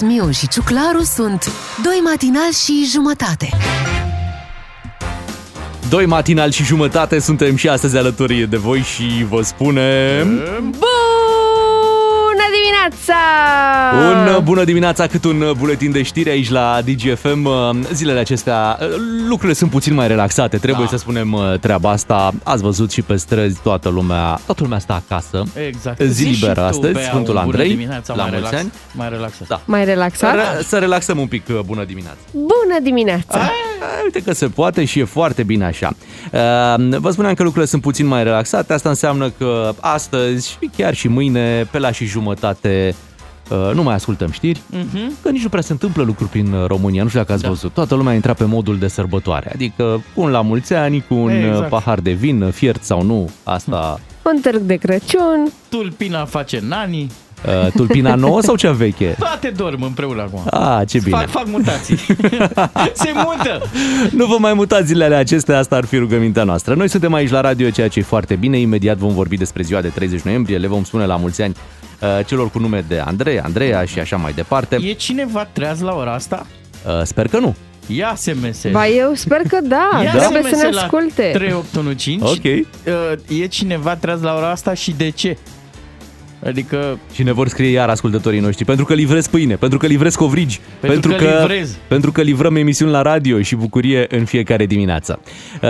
Miu și Ciuclaru sunt Doi matinal și jumătate. Doi matinal și jumătate suntem și astăzi alături de voi și vă spunem... Bună dimineața! Un uh, bună dimineața, cât un uh, buletin de știri aici la DGFM. Uh, Zilele acestea, lucrurile sunt puțin mai relaxate, trebuie da. să spunem treaba asta. Ați văzut și pe străzi toată lumea, toată lumea stă acasă. Exact. Zi liberă astăzi, Bea, Sfântul bună Andrei, dimineața, la mai mulți relax, ani. Mai relaxat. Da. Mai relaxat? Să, să relaxăm un pic, bună dimineața. Bună dimineața! A, uite că se poate și e foarte bine așa. Uh, Vă spuneam că lucrurile sunt puțin mai relaxate, asta înseamnă că astăzi și chiar și mâine, pe la și jumătate, uh, nu mai ascultăm știri, uh-huh. că nici nu prea se întâmplă lucruri prin uh, România, nu știu dacă ați da. văzut. Toată lumea a intrat pe modul de sărbătoare, adică cu un la mulți ani, cu un Exact. exact. pahar de vin, fiert sau nu, asta... Un târg de Crăciun. Tulpina face nani. Uh, tulpina nouă sau cea veche? Toate dorm împreună acum. Ah, ce bine. Fac, fac mutații. Se mută. Nu vă mai mutați zilele acestea, asta ar fi rugămintea noastră. Noi suntem aici la radio, ceea ce e foarte bine. Imediat vom vorbi despre ziua de 30 noiembrie, le vom spune la mulți ani uh, celor cu nume de Andrei, Andreea și așa mai departe. E cineva treaz la ora asta? Uh, sper că nu. Ia SMS. Ba, eu sper că da, Ia trebuie SMS să ne la asculte. 3815. Ok. Uh, E cineva treaz la ora asta și de ce? Adică Și ne vor scrie iar ascultătorii noștri, pentru că livrez pâine, pentru că livrez covrigi, Pentru că livrez. pentru că livrăm emisiuni la radio și bucurie în fiecare dimineață.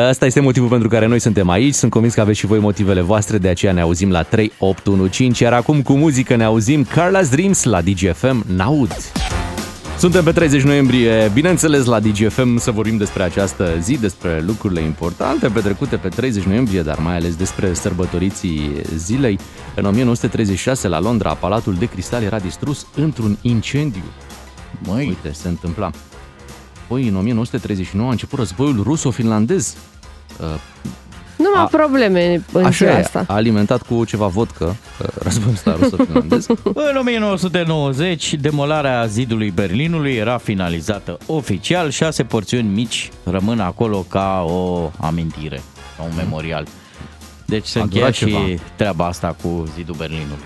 Asta este motivul pentru care noi suntem aici. Sunt convins că aveți și voi motivele voastre, de aceea ne auzim la 3815, iar acum cu muzică ne auzim Carla's Dreams la DGFM Naud. Suntem pe 30 noiembrie, bineînțeles la DGFM să vorbim despre această zi, despre lucrurile importante petrecute pe 30 noiembrie, dar mai ales despre sărbătoriții zilei. În 1936 la Londra, Palatul de Cristal era distrus într-un incendiu. Măi, Uite, se întâmpla. Apoi, în 1939 a început războiul ruso-finlandez. Uh, Nu am A- probleme în Așa ziua e, asta. a alimentat cu ceva vodcă uh, războiul ăsta ruso-finlandez. În 1990, demolarea zidului Berlinului era finalizată oficial. Șase porțiuni mici rămân acolo ca o amintire, ca un memorial. Deci se A încheia durat și ceva. treaba asta cu zidul Berlinului.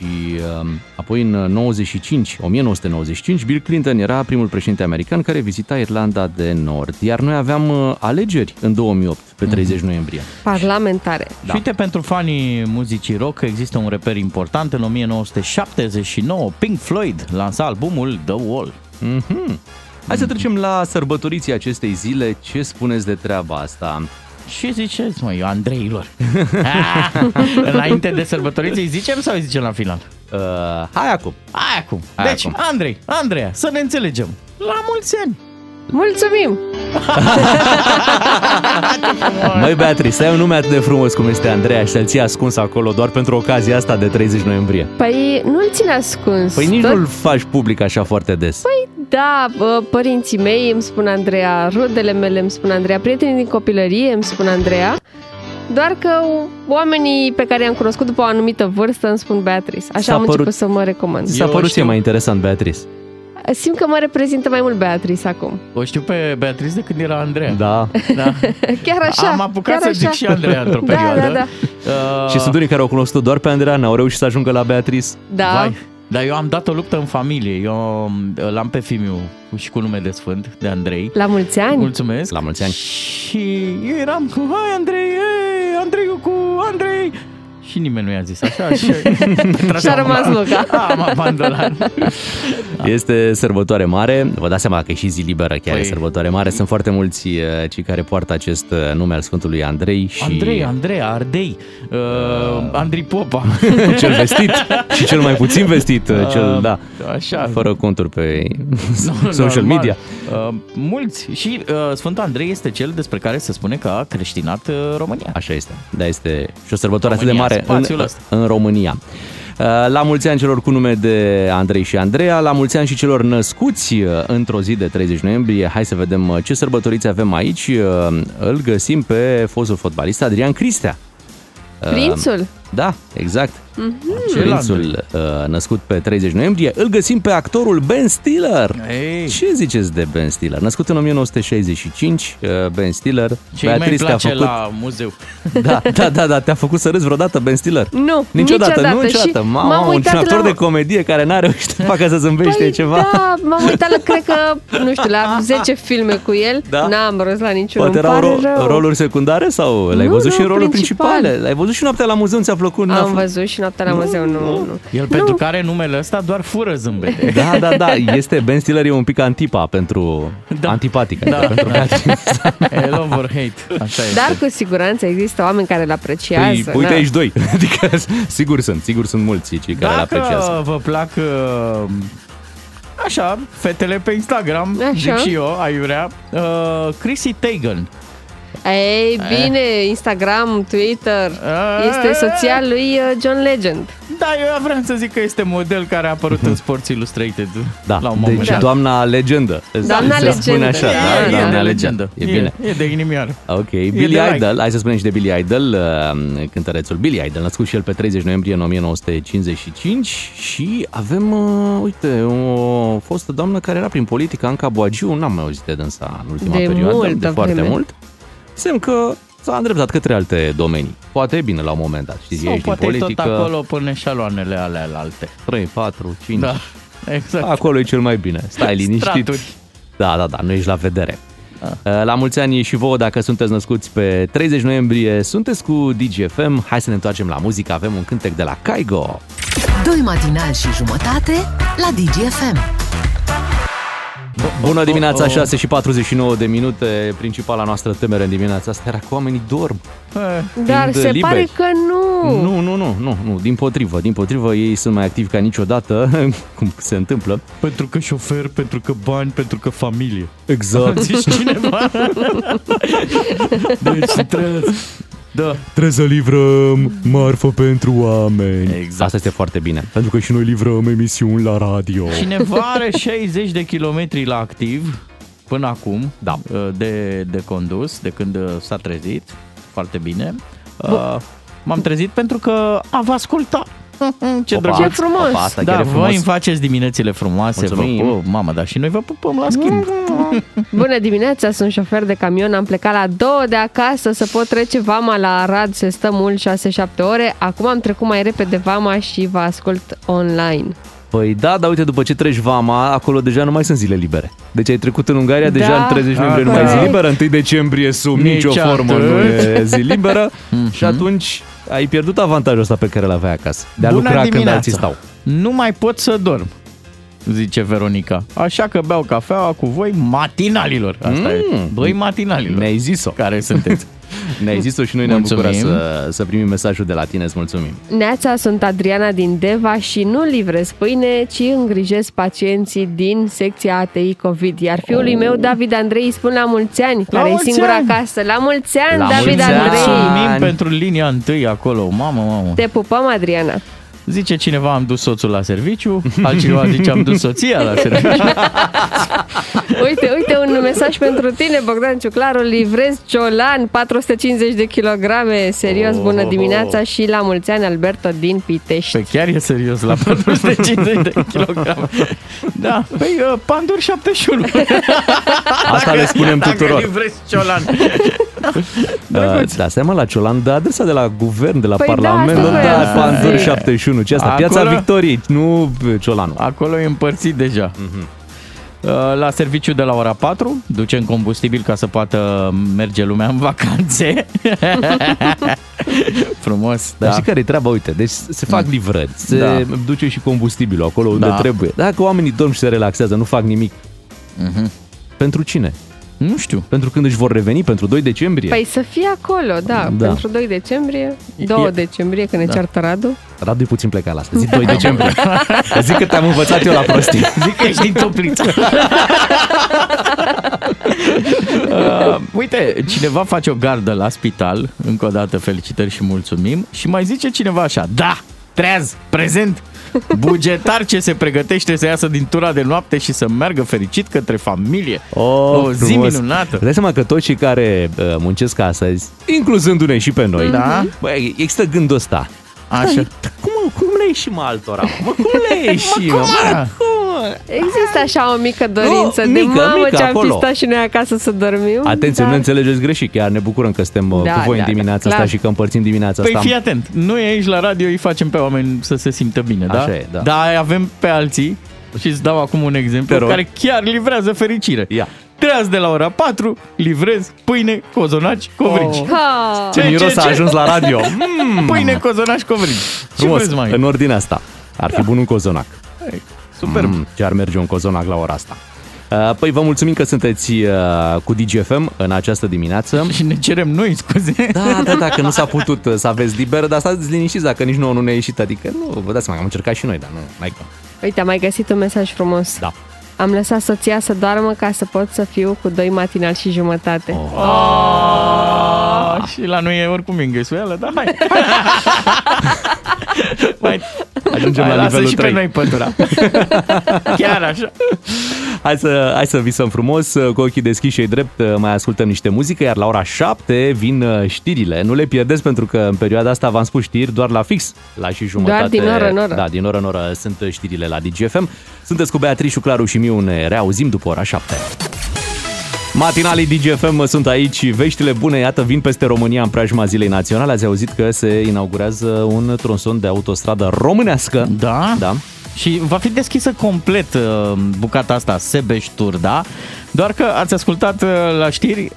Și um, apoi în 95, 1995, Bill Clinton era primul președinte american care vizita Irlanda de Nord. Iar noi aveam uh, alegeri în 2008, pe 30 noiembrie. Parlamentare. Da. Și uite, pentru fanii muzicii rock există un reper important. În 1979, Pink Floyd lansa albumul The Wall. Mhm. Hai să trecem la sărbătoriții acestei zile. Ce spuneți de treaba asta? Și ziceți, măi, Andreilor. Ah, Înainte de sărbătoriți îi zicem sau îi zicem la final? Uh, hai acum! Hai acum. Hai deci, acum. Andrei, Andreea, să ne înțelegem. La mulți ani. Mulțumim! Măi, Beatrice, să ai un nume atât de frumos cum este Andreea și să-l ții ascuns acolo doar pentru ocazia asta de 30 noiembrie. Păi nu-l ține ascuns. Păi nici Tot- nu-l faci public așa foarte des. Păi da, bă, părinții mei îmi spun Andreea, rudele mele îmi spun Andreea, prietenii din copilărie îmi spun Andreea, doar că oamenii pe care i-am cunoscut după o anumită vârstă îmi spun Beatrice. Așa S-a am părut- început să mă recomand. S-a Eu părut ție știu. mai interesant, Beatrice. Simt că mă reprezintă mai mult Beatrice acum. O știu pe Beatrice de când era Andreea. Da. da. Chiar așa. Am apucat chiar să zic așa. și Andreea într-o Da, perioadă. da, da. Uh, Și sunt unii care au cunoscut doar pe Andreea, n-au reușit să ajungă la Beatrice. Da. Vai, dar eu am dat o luptă în familie. Eu uh, l-am pe fiul și cu nume de sfânt, de Andrei. La mulți ani? Mulțumesc. La mulți ani. Și eu eram cu, hai Andrei, ei, Andrei cu Andrei. Și nimeni nu i-a zis așa. Și, Și-a rămas Luca. Am abandonat. Este sărbătoare mare, vă dați seama că e și zi liberă chiar Păi- e sărbătoare mare. Sunt foarte mulți uh, cei care poartă acest uh, nume al Sfântului Andrei și Andrei, Andrei, Ardei, uh, Andrei Popa. cel vestit și cel mai puțin vestit, uh, cel, da, Așa. fără conturi pe Nu, social normal. media. Uh, mulți. Și uh, Sfântul Andrei este cel despre care se spune că a creștinat uh, România. Așa este, da, este și o sărbătoare atât de România, mare în, spațiul ăsta. în România. Uh, La mulți ani celor cu nume de Andrei și Andreea, la mulți ani și celor născuți uh, într-o zi de 30 noiembrie. Hai să vedem uh, ce sărbătoriți avem aici. Uh, Îl găsim pe fostul fotbalist Adrian Cristea. Uh, Prințul? Da, exact. Prințul uh, născut pe 30 noiembrie. Îl găsim pe actorul Ben Stiller. Ei. Ce ziceți de Ben Stiller? Născut în 1965, uh, Ben Stiller. Ce mai Beatrice place te-a făcut... la muzeu. Da, da, da, da, te-a făcut să râzi vreodată Ben Stiller? Nu, Niciodată, niciodată. nu niciodată. Și Mamă, m-am un uitat actor la- de comedie care n-a reușit să facă să zâmbește Păi, ceva. Da, m-am uitat la, cred că, nu știu, la 10 filme cu el. Da? N-am râs la niciunul. Poate Îmi erau pare ro- rău. roluri secundare sau l-ai Nu, văzut și nu, în roluri principal. principale? L-ai văzut și noaptea la muzeu, ți-a plăcut? N-a Am fost- văzut și noaptea la muzeu, nu, nu. El pentru care numele ăsta doar fură zâmbete. Da, da, da, este Ben Stiller e un pic antipa pentru Da. antipatică. Da. pentru Beatrice. E love or hate. Așa este. Dar cu siguranță există oameni care îl apreciază. Păi, uite na. aici doi. Adică sigur sunt, sigur sunt mulți cei care îl apreciază. Dacă vă plac uh, așa, fetele pe Instagram, Așa. zic și eu, aiurea, uh, Chrissy Teigen. Ei, bine, Instagram, Twitter, A. este soția lui uh, John Legend. Da, eu vreau să zic că este model care a apărut în Sports Illustrated Da, la un moment deci dat. doamna legendă. Doamna Se spune legendă. așa, E, da, e doamna de legendă. E bine. E, e de inimioară. Ok, de Billy like. Idol, hai să spunem și de Billy Idol, uh, cântărețul Billy Idol, născut și el pe 30 noiembrie în 1955 și avem, uh, uite, o fostă doamnă care era prin politică, Anca Boagiu, n-am mai auzit de dânsa în ultima De perioadă, multă de foarte vreme. mult. Semn că s-a îndreptat către alte domenii. Poate e bine la un moment dat, știți, Sau ești în poate e tot politică, acolo până șaloanele alea alte. 3, 4, 5, Da, exact. acolo e cel mai bine, stai liniștit. Straturi. Da, da, da, nu ești la vedere. La mulți ani și vouă dacă sunteți născuți pe 30 noiembrie, sunteți cu DGFM. Hai să ne întoarcem la muzică, avem un cântec de la Kaigo. Doi matinali și jumătate la DGFM. Bună dimineața, oh, oh. 6 și 49 de minute. Principala noastră temere în dimineața asta era că oamenii dorm. Eh, Dar Fiind se liberi. pare că nu. Nu, nu, nu, nu, nu, din potrivă, din potrivă ei sunt mai activi ca niciodată, cum se întâmplă. Pentru că șofer, pentru că bani, pentru că familie. Exact. Zici cineva? deci trebuie... Da. Trebuie să livrăm marfă pentru oameni. Exact. Asta este foarte bine, pentru că și noi livrăm emisiuni la radio. Cineva are 60 de kilometri la activ până acum Da. de, de condus, de când uh, s-a trezit. Foarte bine. Uh, M-am trezit pentru că a vă asculta. Ce Opa, drăguț. Ce frumos. Opa, asta Da, chiar e frumos. voi îmi faceți diminețile frumoase, Mulțumim. vă pup, mamă, dar și noi vă pupăm la schimb. Bună dimineața, sunt șofer de camion, am plecat la două de acasă să pot trece vama la Arad, se stă mult 6-7 ore. Acum am trecut mai repede vama și vă ascult online. Păi da, dar uite, după ce treci vama, acolo deja nu mai sunt zile libere. Deci ai trecut în Ungaria, deja Da. în 30 noiembrie nu Ah, mai e zi corect. liberă, 1 decembrie sub Nici nicio formă atât. nu e zi liberă și atunci ai pierdut avantajul ăsta pe care îl aveai acasă. De a Bună lucra când dimineața. alții stau. Nu mai pot să dorm, zice Veronica. Așa că beau cafeaua cu voi matinalilor. Asta Mm. e. Doi matinalilor. Ne-ai zis-o. Care sunteți? Ne-ai zis-o și noi ne-am Mulțumim. bucurat să, să primim mesajul de la tine, îți mulțumim. Neața, sunt Adriana din Deva și nu livrez pâine, ci îngrijesc pacienții din secția ATI COVID. Iar fiului meu, David Andrei, îi spun la mulți ani, care e mulți singur ani! acasă. La mulți ani, La David mulți ani! Andrei! Mulțumim Ani. pentru linia întâi acolo. Mamă, mamă. Te pupăm, Adriana! Zice cineva am dus soțul la serviciu, altcineva zice am dus soția la serviciu. Uite, uite un mesaj pentru tine, Bogdan Ciuclaru, livrez ciolan, 450 de kilograme, serios, bună dimineața și la mulți ani, Alberto din Pitești. Pe chiar e serios la 450 de kilograme. Da, păi uh, Pandur 71. Asta le spunem Dacă tuturor. livrezi ciolan. Uh, da, seama la Ciolan, de adresa de la guvern, de la Păi da, Parlament, asta nu voiam da, să Pandur zic. 71, ce asta? Acolo- Piața Victoriei, nu uh, Ciolanul. Acolo e împărțit deja. Uh, La serviciu de la ora 4 ducem combustibil ca să poată merge lumea în vacanțe. Frumos, Dar da. știi care e treaba? Uite, deci se fac livrări, se Da. duce și combustibilul acolo unde Da. trebuie. Dacă oamenii dorm și se relaxează, nu fac nimic. Mhm. Pentru cine? Nu știu. Pentru când își vor reveni? Pentru 2 decembrie? Păi să fie acolo, da, Da. pentru 2 decembrie, 2 E- decembrie, când ne Da. ceartă Radu. Radu e puțin plecat la asta. Zic 2 decembrie. Zic că te-am învățat eu la prostii. Zic că ești din topliță. uh, uite, cineva face o gardă la spital, încă o dată felicitări și mulțumim, și mai zice cineva așa, da, treaz, prezent, bugetar ce se pregătește să iasă din tura de noapte și să meargă fericit către familie. Oh, o zi frumos. minunată. Îți dai seama că toți cei care uh, muncesc astăzi, incluzându-ne și pe noi, Da. băi, există gândul ăsta. Așa. Dar cum le și mă altora? Mă, cum le și mă? cum? Există așa o mică dorință Nu, de mică, mamă mică, ce am acolo. fi stat și noi acasă să dormim. Atenție, dar- nu înțelegeți greșit, chiar ne bucurăm că suntem uh, Da, cu voi da, în dimineața da, asta clar. și că împărțim dimineața Păi asta. fii atent, noi aici la radio îi facem pe oameni să se simtă bine, da? Așa e, da. Dar avem pe alții, și îți dau acum un Te exemplu, rog. care chiar livrează fericire. Ia. Treaz de la ora 4, livrez pâine, cozonaci, covrici. Oh. Ha! Ce Ce, miros ce, a ce? ajuns la radio. Mm, Pâine, cozonaci, covrici. Ce frumos, vreți mai? în ordinea asta. Ar fi bun un cozonac. Superb. Mm, ce ar merge un cozonac la ora asta. Uh, Păi vă mulțumim că sunteți uh, cu DGFM în această dimineață. Și ne cerem noi scuze. Da, da, dacă nu s-a putut uh, să aveți liber, dar stați liniștiți dacă nici nouă nu ne-a ieșit. Adică nu, vă dați seama că am încercat și noi, dar nu, mai cum. Uite, am mai găsit un mesaj frumos. Da. Am lăsat soția să doarmă ca să pot să fiu cu doi matinal și jumătate. Oh. Ah, și la noi e oricum înghesuială, dar hai. mai, Ajungem mai la lasă nivelul și 3. pe noi pătura. Chiar așa. Hai să, hai să visăm frumos, uh, cu ochii deschiși și drept, uh, mai ascultăm niște muzică, iar la ora 7 vin uh, știrile. Nu le pierdeți pentru că în perioada asta v-am spus știri doar la fix, la și jumătate. din oră în oră. Da, din oră în oră sunt știrile la DGFM. Sunteți cu Beatrice, Claru și Miu, ne reauzim după ora 7. Matinalii DGFM sunt aici, veștile bune, iată, vin peste România în preajma Zilei Naționale. Ați auzit că se inaugurează un tronson de autostradă românească. Da? Da. Și va fi deschisă complet uh, bucata asta, Sebeș-Turda, doar că ați ascultat uh, la știri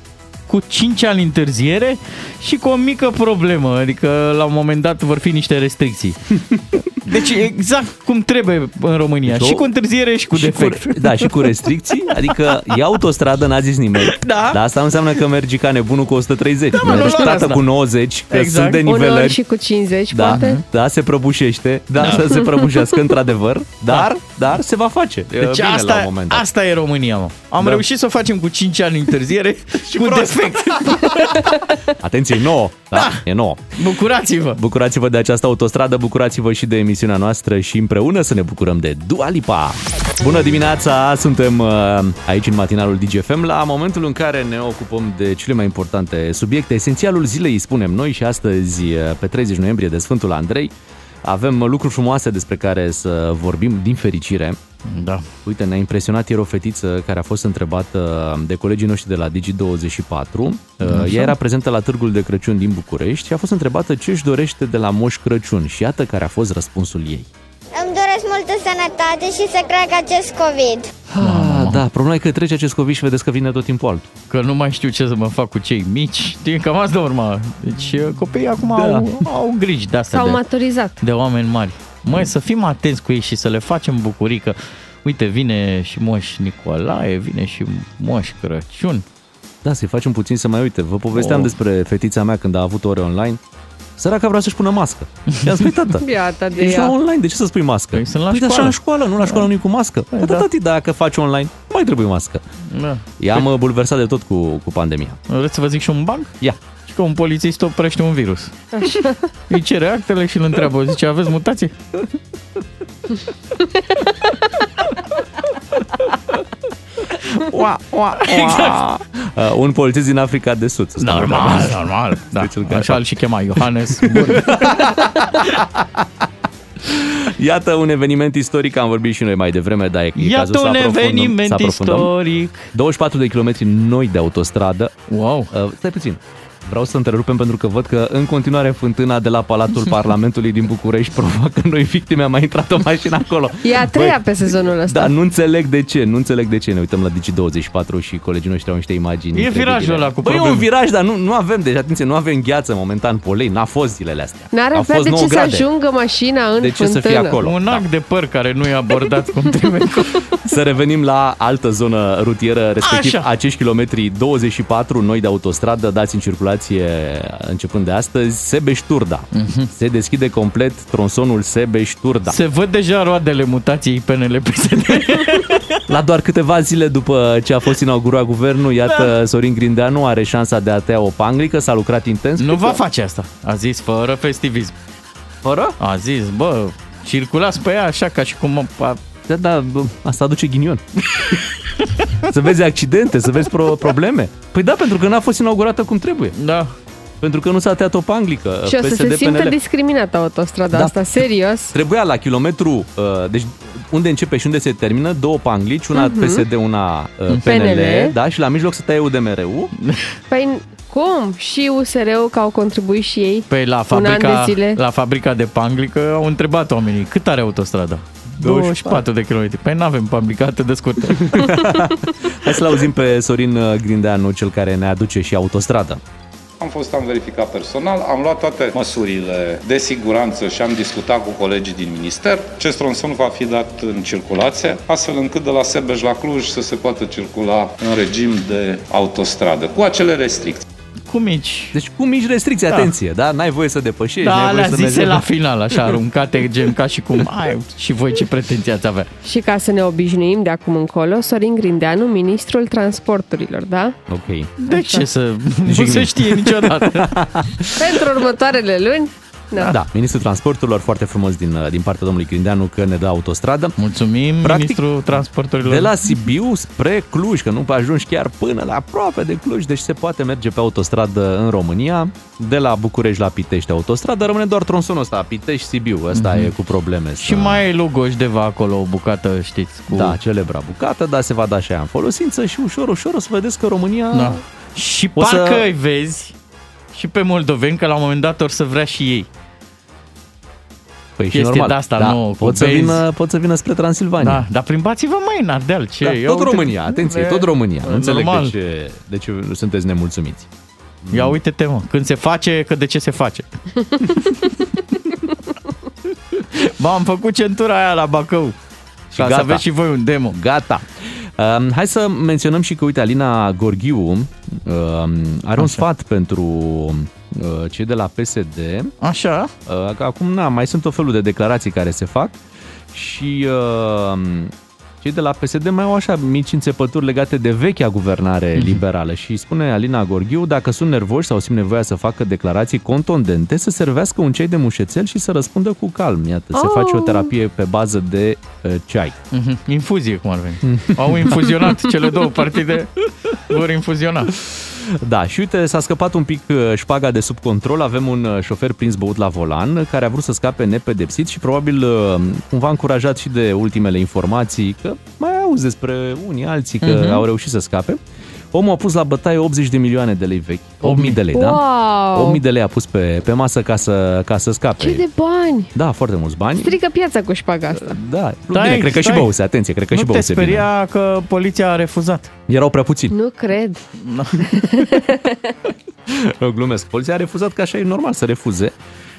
cu 5 ani întârziere și cu o mică problemă, adică la un moment dat vor fi niște restricții. Deci exact cum trebuie în România, Deci o- și cu întârziere și cu și defect. Cu, da, și cu restricții, adică e autostradă, n-a zis nimeni. Da. Dar asta nu înseamnă că mergi ca nebunul cu 130. Da, mă, nu mergi doar tată asta. cu 90, că Exact. sunt de Uneori nivelări. și cu 50, da, poate. da, se prăbușește, da, da. să se prăbușească într-adevăr, dar, dar se va face. Deci bine asta, la un moment dat. asta e România, mă. Am Da. reușit să o facem cu 5 ani întârziere și cu defect. Atenție, e nouă, da, da, e nouă. Bucurați-vă! Bucurați-vă de această autostradă, bucurați-vă și de emisiunea noastră și împreună să ne bucurăm de Dua Lipa. Bună dimineața, suntem uh, aici în matinalul DGFM la momentul în care ne ocupăm de cele mai importante subiecte. Esențialul zilei, îi spunem noi și astăzi, uh, pe 30 noiembrie de Sfântul Andrei, avem lucruri frumoase despre care să vorbim din fericire. Da. Uite, ne-a impresionat ieri o fetiță care a fost întrebată de colegii noștri de la Digi24. Ea era prezentă la Târgul de Crăciun din București și a fost întrebată ce își dorește de la Moș Crăciun și iată care a fost răspunsul ei. Îmi doresc multă sănătate și să treacă acest COVID. Ah, da, problema e că trece acest COVID și vedeți că vine tot timpul altul. Că nu mai știu ce să mă fac cu cei mici. Știi, cam asta urma. Deci uh, copiii acum Da. au, au griji de astea S-au de, maturizat. de oameni mari. Măi, să fim atenți cu ei și să le facem bucurii că, uite, vine și Moș Nicolae, vine și Moș Crăciun. Da, să-i facem puțin să mai uite. Vă povesteam Oh. despre fetița mea când a avut ore online. Săraca vrea să-și pună mască. Și am spus, tată, Iată de ești la ea. online, de ce să spui mască? Păi sunt la păi de așa școală. la școală, nu la școală nu cu mască. Păi, da, da. tati, dacă faci online, nu mai trebuie mască. Da. I-am uh, bulversat de tot cu, cu pandemia. Vreți să vă zic și un bug? Ia. Și că un polițist oprește un virus. Îi cere actele și îl întreabă, zice, aveți mutație? Ua, ua, ua. Uh, un polițist din Africa de Sud. să spunem. Normal, normal. Da. Deci îl Așa îl și chema Iohannes. Bun. Iată un eveniment istoric, am vorbit și noi mai devreme, dar e, e cazul Iată să un aprofundăm- să eveniment aprofundăm. istoric. 24 de kilometri noi de autostradă. Wow. Uh, stai puțin. Vreau să întrerupem pentru că văd că în continuare fântâna de la Palatul Parlamentului din București provoacă noi victime. A mai intrat o mașină acolo. E a treia pe sezonul ăsta. Da, nu înțeleg de ce, nu înțeleg de ce. Ne uităm la Digi24 și colegii noștri au niște imagini. E incredibile. virajul ăla cu Băi, e un probleme. viraj, dar nu, nu avem, deci atenție, nu avem gheață momentan polei, n-a fost zilele astea. N-are A avea fost de 9 ce să grade. ajungă mașina în De ce să fântână. fie acolo? Un Da. act de păr care nu e abordat cum trebuie. Să revenim la altă zonă rutieră, respectiv Așa. acești kilometri 24 noi de autostradă dați în circulație începând de astăzi, Sebeș-Turda. Se deschide complet tronsonul Sebeș-Turda. Se văd deja roadele mutației PNL PSD. La doar câteva zile după ce a fost inaugurat guvernul, iată, Da. Sorin Grindeanu are șansa de a tăia o panglică, s-a lucrat intens. nu Cred va că- face asta. A zis fără festivism. Fără? A zis, bă, circulați pe ea așa ca și cum... A... Da, da, bă, asta aduce ghinion. să vezi accidente, să vezi pro- probleme. Păi da, pentru că n-a fost inaugurată cum trebuie. Da. pentru că nu s-a tăiat o panglică. Și o să PSD, se simtă PNL. discriminată autostrada Da. asta, serios. Trebuia la kilometru, uh, deci unde începe și unde se termină, două panglici, una Mhm. PSD, una uh, PNL, PNL. da, și la mijloc să taie UDMR-ul. Păi cum? Și USR-ul că au contribuit și ei Păi la un an fabrica, de zile. la fabrica de panglică au întrebat oamenii cât are autostrada. 24 de kilometri. Păi nu avem panglică, atât de scurtă. Hai să-l auzim pe Sorin uh, Grindeanu, cel care ne aduce și autostradă. Am fost, am verificat personal, am luat toate măsurile de siguranță și am discutat cu colegii din minister. Acest tronson va fi dat în circulație, astfel încât de la Sebeș la Cluj să se poată circula în regim de autostradă, cu acele restricții. Cu mici. Deci cu mici restricții, Da. atenție, da? N-ai voie să depășești, Da, n-ai voie alea să zise mergi- la final, așa, aruncate gen ca și cum, ai, și voi ce pretenții ați avea? Și ca să ne obișnuim de acum încolo, Sorin Grindeanu, ministrul transporturilor, da? Ok. De ce să nu Jignit. se știe niciodată? Pentru următoarele luni, da. Da, ministrul transporturilor, foarte frumos din, uh, din partea domnului Grindeanu că ne dă autostradă. Mulțumim, Practic, ministrul transporturilor. De la Sibiu spre Cluj, că nu ajungi chiar până la aproape de Cluj, deci se poate merge pe autostradă în România. De la București la Pitești autostradă, rămâne doar tronsonul ăsta, Pitești-Sibiu, ăsta e cu probleme. Mhm. Și mai e Lugoșdeva acolo, o bucată, știți, cu... Da, celebra bucată, dar se va da și aia în folosință și ușor, ușor o să vedeți că România... Da. Și O să- parcă îi vezi și pe moldoveni că la un moment dat or să vrea și ei. Păi și chestie normal. de-asta da, nouă, cu pot, să benzi. vină, pot să vină spre Transilvania. Da, dar plimbați-vă mai în Ardeal. Ce? Da, Ia tot uite- România, atenție, E- tot România. Nu înțeleg normal. de ce, de ce sunteți nemulțumiți. Ia uite-te, mă, când se face, că de ce se face. Bă, am făcut centura aia la Bacău. Și ca gata. să aveți și voi un demo. Gata. Um, hai să menționăm și că, uite, Alina Gorghiu um, are un Așa. sfat pentru uh, cei de la PSD. Așa? Uh, că acum, na, mai sunt o felul de declarații care se fac și uh, cei de la PSD mai au așa mici înțepături legate de vechea guvernare Mhm. liberală și spune Alina Gorghiu, dacă sunt nervoși sau simt nevoia să facă declarații contundente, să servească un ceai de mușețel și să răspundă cu calm. Iată, se Oh. face o terapie pe bază de uh, ceai. Mhm. Infuzie, cum ar veni. Au infuzionat cele două partide, vor infuziona. Da, și uite, s-a scăpat un pic uh, șpaga de sub control. Avem un uh, șofer prins băut la volan uh, care a vrut să scape nepedepsit și probabil uh, cumva încurajat și de ultimele informații că mai auzi despre unii alții că Mhm. au reușit să scape. Omul a pus la bătaie 80 de milioane de lei vechi. 8000 de lei, da? Wow! 8000 de lei a pus pe, pe masă ca să, ca să scape. Ce de bani! Da, foarte mulți bani. Strică piața cu șpaga asta. Da, Stai, bine, cred că și stai. băuse, atenție, cred că nu și te băuse bine. speria că poliția a refuzat. Erau prea puțini. Nu cred. Glumesc. Poliția a refuzat că așa e normal să refuze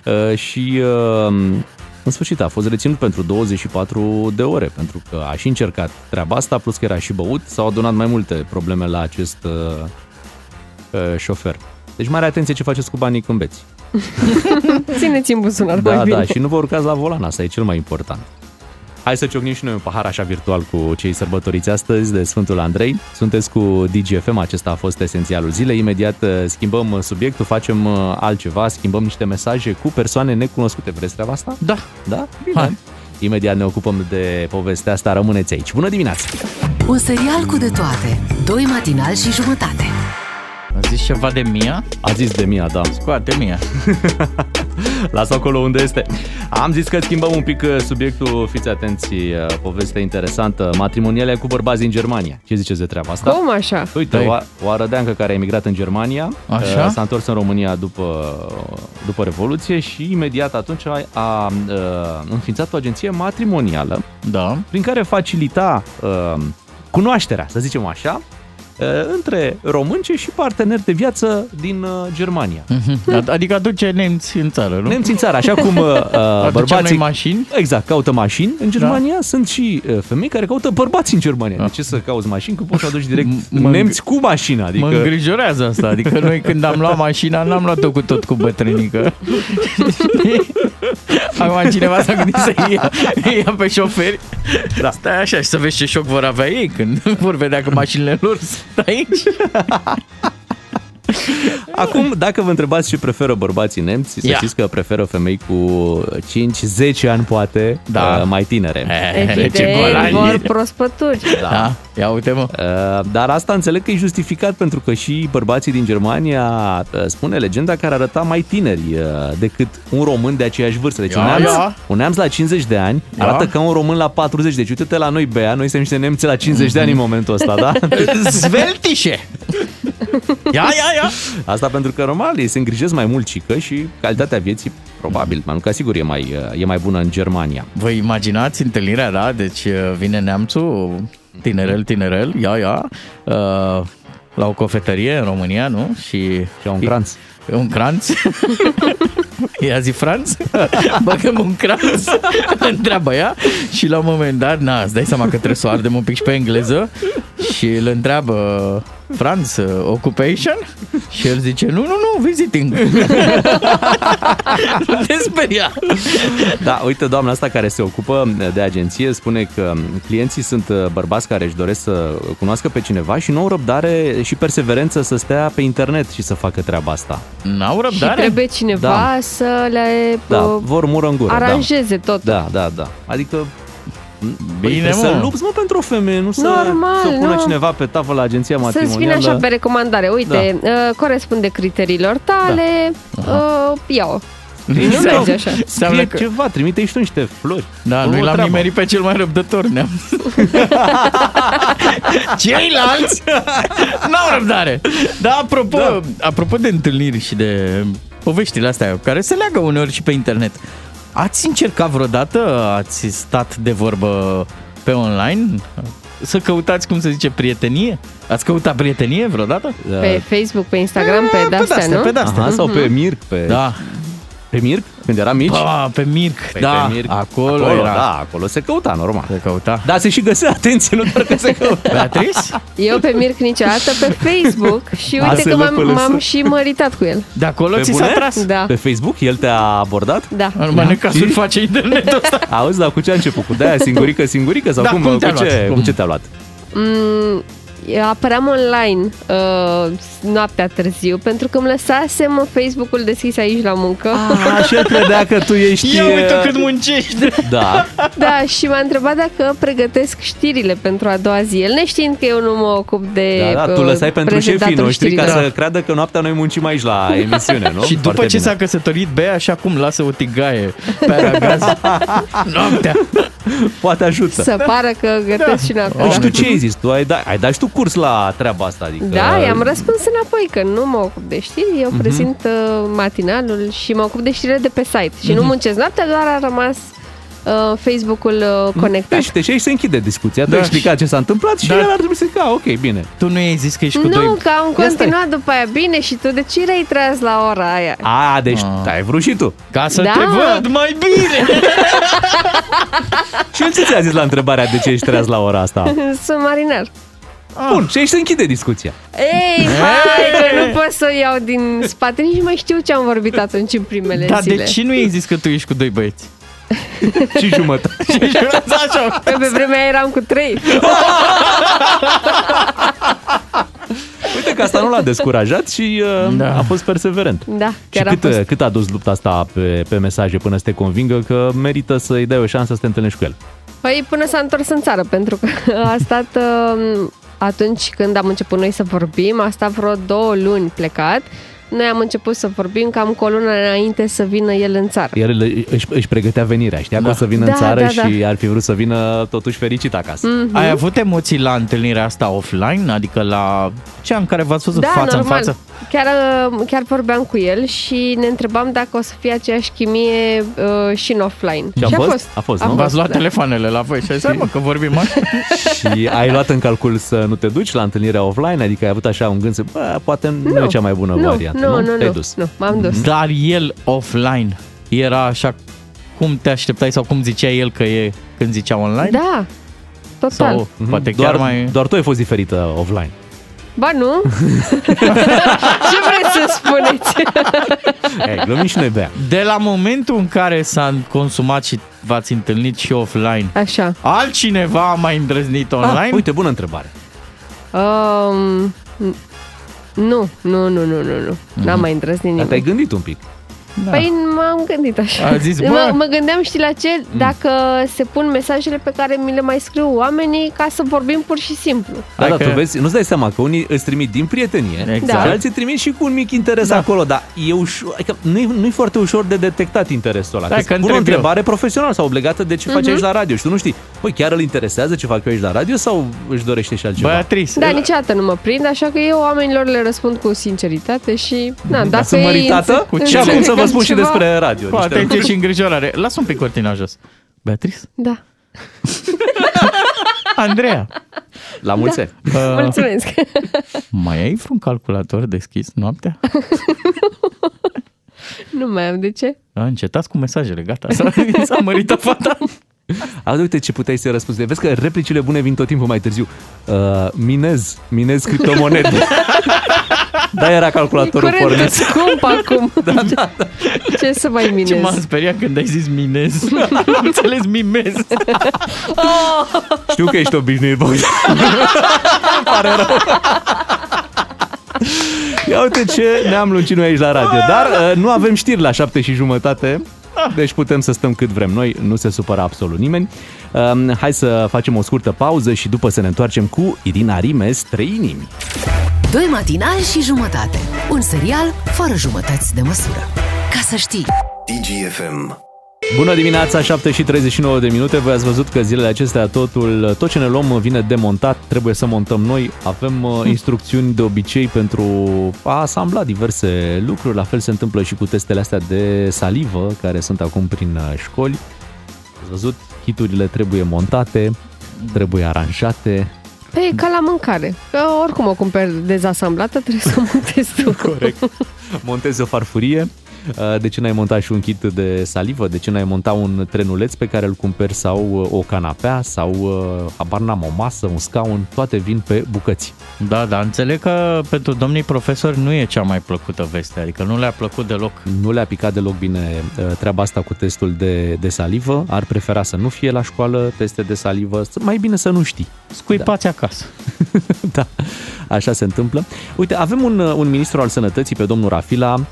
uh, și uh, în sfârșit a fost reținut pentru 24 de ore pentru că a și încercat treaba asta plus că era și băut. S-au adunat mai multe probleme la acest uh, uh, șofer. Deci mare atenție ce faceți cu banii când beți. Țineți în buzunar mai Da, bine. da, și nu vă urcați la volan, asta e cel mai important. Hai să ciocnim și noi un pahar așa virtual cu cei sărbătoriți astăzi de Sfântul Andrei. Sunteți cu DGFM, acesta a fost esențialul zilei. Imediat uh, schimbăm uh, subiectul, facem uh, altceva, schimbăm niște mesaje cu persoane necunoscute. Vreți treaba asta? Da. Da? Bine. Hai. Imediat ne ocupăm de povestea asta, rămâneți aici. Bună dimineața! Un serial cu de toate. Doi matinal și jumătate. A zis ceva de Mia? A zis de Mia, da. Scoate Mia. Lasă acolo unde este. Am zis că schimbăm un pic uh, subiectul, fiți atenți, uh, poveste interesantă. Matrimoniale cu bărbați din Germania. Ce ziceți de treaba asta? Cum așa? Uite, Păi. o, o arădeancă care a emigrat în Germania, Așa? uh, s-a întors în România după, după Revoluție și imediat atunci a, a uh, înființat o agenție matrimonială Da. prin care facilita uh, cunoașterea, să zicem așa, uh, între românce și parteneri de viață din uh, Germania. Mhm. Adică aduce nemți în țară, nu? Nemți în țară, așa cum uh, uh, bărbații... noi mașini? Exact, caută mașini. În Germania sunt și uh, femei care caută bărbați în Germania. De ce să cauți mașini? Că poți să aduci direct M- mă nemți cu mașina. Adică... Mă Adică... îngrijorează asta. Adică noi când am luat mașina, n-am luat-o cu tot cu bătrânică. Acum cineva s-a gândit să ia, ia pe șoferi. Da. Stai așa și să vezi ce șoc vor avea ei când vor vedea că mașinile lor sunt aici. Acum, dacă vă întrebați ce preferă bărbații nemți, să Ia. știți că preferă femei cu 5-10 ani, poate, Da. uh, mai tinere. Evident, golani. vor prospături. Da. Ia uite mă. Uh, Dar asta înțeleg că e justificat pentru că și bărbații din Germania uh, spune legenda care arăta mai tineri uh, decât un român de aceeași vârstă. Deci Ia, un neamț, ia. un neamț la 50 de ani Ia. arată ca un român la 40. Deci uite-te la noi, Bea, noi suntem niște nemți la 50 de ani în momentul ăsta, da? Zveltișe. Ia, ia, ia. Asta pentru că normal ei se îngrijesc mai mult cică și calitatea vieții probabil, mai mult ca sigur e mai, uh, e mai bună în Germania. Vă imaginați întâlnirea, da? Deci uh, vine neamțul, tinerel, tinerel, ia, ia, uh, la o cofetărie în România, nu? Și, Și un cranț. Un cranț. Ia zi Franț, băgăm un cranț, întreabă ea și la un moment dat, na, îți dai seama că trebuie să o ardem un pic și pe engleză și îl întreabă Franz, occupation? Și el zice, nu, nu, nu, visiting. nu te speria. Da, uite, doamna asta care se ocupă de agenție spune că clienții sunt uh, bărbați care își doresc să cunoască pe cineva și nu au răbdare și perseverență să stea pe internet și să facă treaba asta. N-au Și răbdare? trebuie cineva Da. să le Da, uh, vor mură în gură. aranjeze tot. Da, da, da. da. Adică Bine, Bine, să mă. lupți, mă, pentru o femeie, nu să, Normal, să o pună nu. cineva pe tavă la agenția Să-ți vină matrimonială. așa pe recomandare. Uite, da. uh, corespunde criteriilor tale, uh, ia-o. Nu merge așa. Scrie Înseamnă că... ceva, trimite și tu niște flori. Da, Fă noi o l-am treabă. nimerit pe cel mai răbdător neam. Ceilalți n-au răbdare. Da, apropo, da. apropo de întâlniri și de poveștile astea care se leagă uneori și pe internet. Ați încercat vreodată, ați stat de vorbă pe online? Să căutați, cum se zice, prietenie? Ați căutat prietenie vreodată? Pe Facebook, pe Instagram, pe pe de-astea, de-astea, nu? pe de-astea. Aha, sau pe Mirc, pe, Da. pe Mirc, când era mici. Pa, pe Mirc, Păi da, pe Mirc, acolo, acolo, era. Da, acolo se căuta, normal. Se căuta. Da, se și găsea, atenție, nu doar că se căuta. Beatrice? Eu pe Mirc niciodată pe Facebook și A, uite se că m-am, lăpălăsă. m-am și măritat cu el. De acolo Pe ți s-a bune? tras? Da, Pe Facebook, el te-a abordat? da. Numai da. ca să face internetul ăsta. Auzi, dar cu ce a început? Cu de-aia singurică, singurică? Sau Da, cum, cum cu, te-a ce, luat? cu Cum? ce te-a luat? Mm, apăream online uh, noaptea târziu pentru că îmi lăsasem Facebook-ul deschis aici la muncă. Ah, și el credea că tu ești... Ia uite uh, cât muncești. Da. Da, și m-a întrebat dacă pregătesc știrile pentru a doua zi. El neștiind că eu nu mă ocup de Da, da, tu uh, lăsai pentru șefii prezentatul noștri ca știrilor. să creadă că noaptea noi muncim aici la emisiune, nu? Și după Foarte ce bine. s-a căsătorit Bea, așa cum lasă o tigaie pe aragaz noaptea. Poate ajută. Să pară că gătesc și noaptea. Păi și da. tu ce ai zis? Tu ai, da, ai dat și tu curs la treaba asta, adică... Da, i-am răspuns înapoi că nu mă ocup de știri, eu Mhm. prezint uh, matinalul și mă ocup de știrile de pe site. Și nu muncesc noaptea, doar a rămas uh, Facebook-ul uh, conectat. Deci, deci aici se închide discuția. Tu Da, ai explicat ce s-a întâmplat și Da. el ar trebui să zică, "Ah, ok, bine. Tu nu i-ai zis că ești cu Nu, doi... că am continuat după aia bine și tu de ce erai treaz la ora aia? A, deci Ah. ai vrut și tu. Ca să Da. te văd mai bine. Și el ce ți-a zis la întrebarea de ce ești treaz la ora asta? Sunt marinar. Bun, și aici se închide discuția. Ei, hai, că nu pot să o iau din spate, nici nu mai știu ce am vorbit atunci în primele Dar zile. de ce nu i-ai zis că tu ești cu doi băieți? și jumătate. Așa. Că pe vremea aia eram cu trei. Uite că asta nu l-a descurajat și uh, Da. a fost perseverent. Da, Și chiar a cât, fost. cât a dus lupta asta pe, pe mesaje până să te convingă că merită să-i dai o șansă să te întâlnești cu el? Păi până s-a întors în țară, pentru că a stat uh, atunci când am început noi să vorbim, a stat vreo două luni plecat. Noi am început să vorbim cam cu o lună înainte să vină el în țară. El își, își pregătea venirea, știa că Da. o să vină în Da, țară da, și ar fi vrut să vină totuși fericit acasă. Mhm. Ai avut emoții la întâlnirea asta offline? Adică la cea în care v-ați văzut Da, față normal. în față? Chiar, uh, chiar vorbeam cu el și ne întrebam dacă o să fie aceeași chimie uh, și în offline. Și a și fost? a fost. A fost, nu? V-ați luat da. telefoanele la voi și ai zis, "Hai, mă, că vorbim așa. Și ai luat în calcul să nu te duci la întâlnirea offline? Adică ai avut așa un gând să, bă, poate nu, e cea mai bună nu, variantă, nu, nu? nu, Te-ai nu, dus. nu, m-am dus. Dar el offline era așa cum te așteptai sau cum zicea el că e când zicea online? Da, total. Sau poate doar, chiar mai... doar tu ai fost diferită offline. Ba nu? Ce vreți să spuneți? Ei, glumim și noi bea. De la momentul în care s-a consumat și v-ați întâlnit și offline, Așa. altcineva a mai îndrăznit Ah, online? uite, bună întrebare. Um, Nu, nu, nu, nu, nu, nu. N-am mai îndrăznit Dar nimic. te-ai gândit un pic. Da. Păi m-am gândit așa. A zis, bă. mă, mă gândeam, știi la ce? Dacă se pun mesajele pe care mi le mai scriu oamenii ca să vorbim pur și simplu. Da, da, Dacă- tu vezi, nu-ți dai seama că unii îți trimit din prietenie Exact. și alții trimit și cu un mic interes Da. acolo, dar e ușor, adică nu-i, nu-i foarte ușor de detectat interesul ăla. Da, Că că îți pun o întreb eu. întrebare profesională sau obligată de ce faci aici la radio și tu nu știi, păi chiar îl interesează ce fac eu aici la radio sau își dorește și altceva? Beatrice, Da, niciodată nu mă prind, așa că eu oamenilor le răspund cu sinceritate și... Na, Dar dacă sunt ei măritată? înțe- Și acum să vă înțeleg spun și ceva- despre radio. cu niște atenție și îngrijorare. Lasă un pic cortina jos. Beatrice? Da, Andreea, La mulți ani. uh, mulțumesc. mai ai vreun calculator deschis noaptea? nu mai am, de ce? A, încetați cu mesajele, gata, s-a, s-a măritat fata. A, uite ce puteai să răspunzi. Vezi că replicile bune vin tot timpul mai târziu. Uh, minez, minez criptomonede. Da, era calculatorul Curent pornit. scump acum. da, da, da. Ce să mai Ce minez? m-am speriat când ai zis minez. Am înțeles mimez. Știu că ești obișnuit, Bogdan. Îmi pare rău. Ia uite ce ne-am lungit noi aici la radio. Dar uh, nu avem știri la șapte și jumătate. Deci putem să stăm cât vrem noi, nu se supără absolut nimeni. Um, hai să facem o scurtă pauză și după să ne întoarcem cu Irina Rimes, trei inimi. Doi matinali și jumătate. Un serial fără jumătăți de măsură. Ca să știi. DGFM. Bună dimineața, 7 și 39 de minute. Voi ați văzut că zilele acestea totul, tot ce ne luăm vine demontat, trebuie să montăm noi. Avem uh, instrucțiuni de obicei pentru a asambla diverse lucruri. La fel se întâmplă și cu testele astea de salivă, care sunt acum prin uh, școli. Ați văzut, hiturile trebuie montate, trebuie aranjate. Păi e ca la mâncare. Că oricum o cumperi dezasamblată, trebuie să o montezi tu. Corect. Montezi o farfurie. Uh, De ce n-ai montat și un kit de salivă? De ce n-ai montat un trenuleț pe care îl cumperi sau uh, o canapea sau, uh, habar n-am, o masă, un scaun? Toate vin pe bucăți. Da, dar înțeleg că pentru domnii profesori nu e cea mai plăcută veste, adică nu le-a plăcut deloc. Nu le-a picat deloc bine uh, treaba asta cu testul de, de salivă. Ar prefera să nu fie la școală teste de salivă. Mai bine să nu știi. Scuipați acasă. da, așa se întâmplă. Uite, avem un, un ministru al sănătății pe domnul Rafila, uh,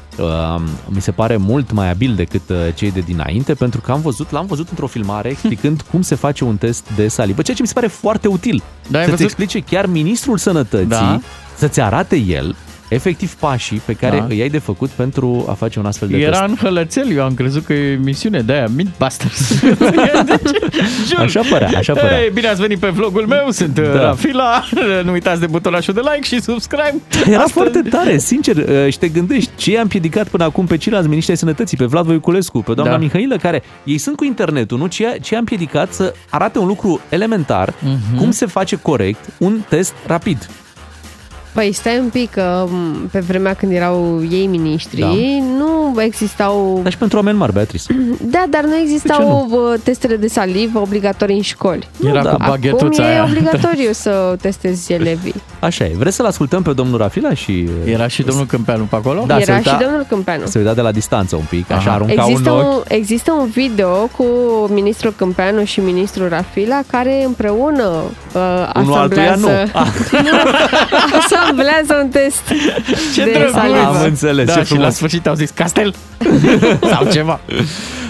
mi se pare mult mai abil decât uh, cei de dinainte, pentru că am văzut, l-am văzut într-o filmare explicând cum se face un test de salivă, ceea ce mi se pare foarte util. Da, ai Să-ți văzut? explice chiar ministrul sănătății, Da. să-ți arate el efectiv pașii pe care Da. îi ai de făcut pentru a face un astfel de Era test. în hălățel, eu am crezut că e emisiune de aia, Mythbusters. Jur. Așa părea, așa părea. Ei, bine ați venit pe vlogul meu, sunt Da. da. Rafila, nu uitați de butonașul de like și subscribe. Era Astăzi- foarte tare, sincer, uh, și te gândești ce i-am piedicat până acum pe ceilalți miniștri ai sănătății, pe Vlad Voiculescu, pe doamna Da. Mihailă, care ei sunt cu internetul, nu? Ce, ce i-a împiedicat să arate un lucru elementar, Mhm. cum se face corect un test rapid. Păi stai un pic, că m, pe vremea când erau ei miniștri, Da. nu existau... Dar și pentru oameni mari, Beatrice. Da, dar nu De ce existau uh, testele de salivă obligatorii în școli. Era da. cu Acum baghetuța e aia. obligatoriu să testezi elevii. Așa e. Vreți să-l ascultăm pe domnul Rafila și... Era și domnul Câmpeanu pe acolo? Da, se Era uita- și domnul Câmpeanu. Se uita de la distanță un pic, așa Aha. arunca Există un ochi. un, există un video cu ministrul Câmpeanu și ministrul Rafila care împreună uh, Unul altuia nu. asamblează, Ah, asamblează un test Ce de drăguț! salivă. Am înțeles, Da, ce și la frumos. sfârșit au zis castel sau ceva.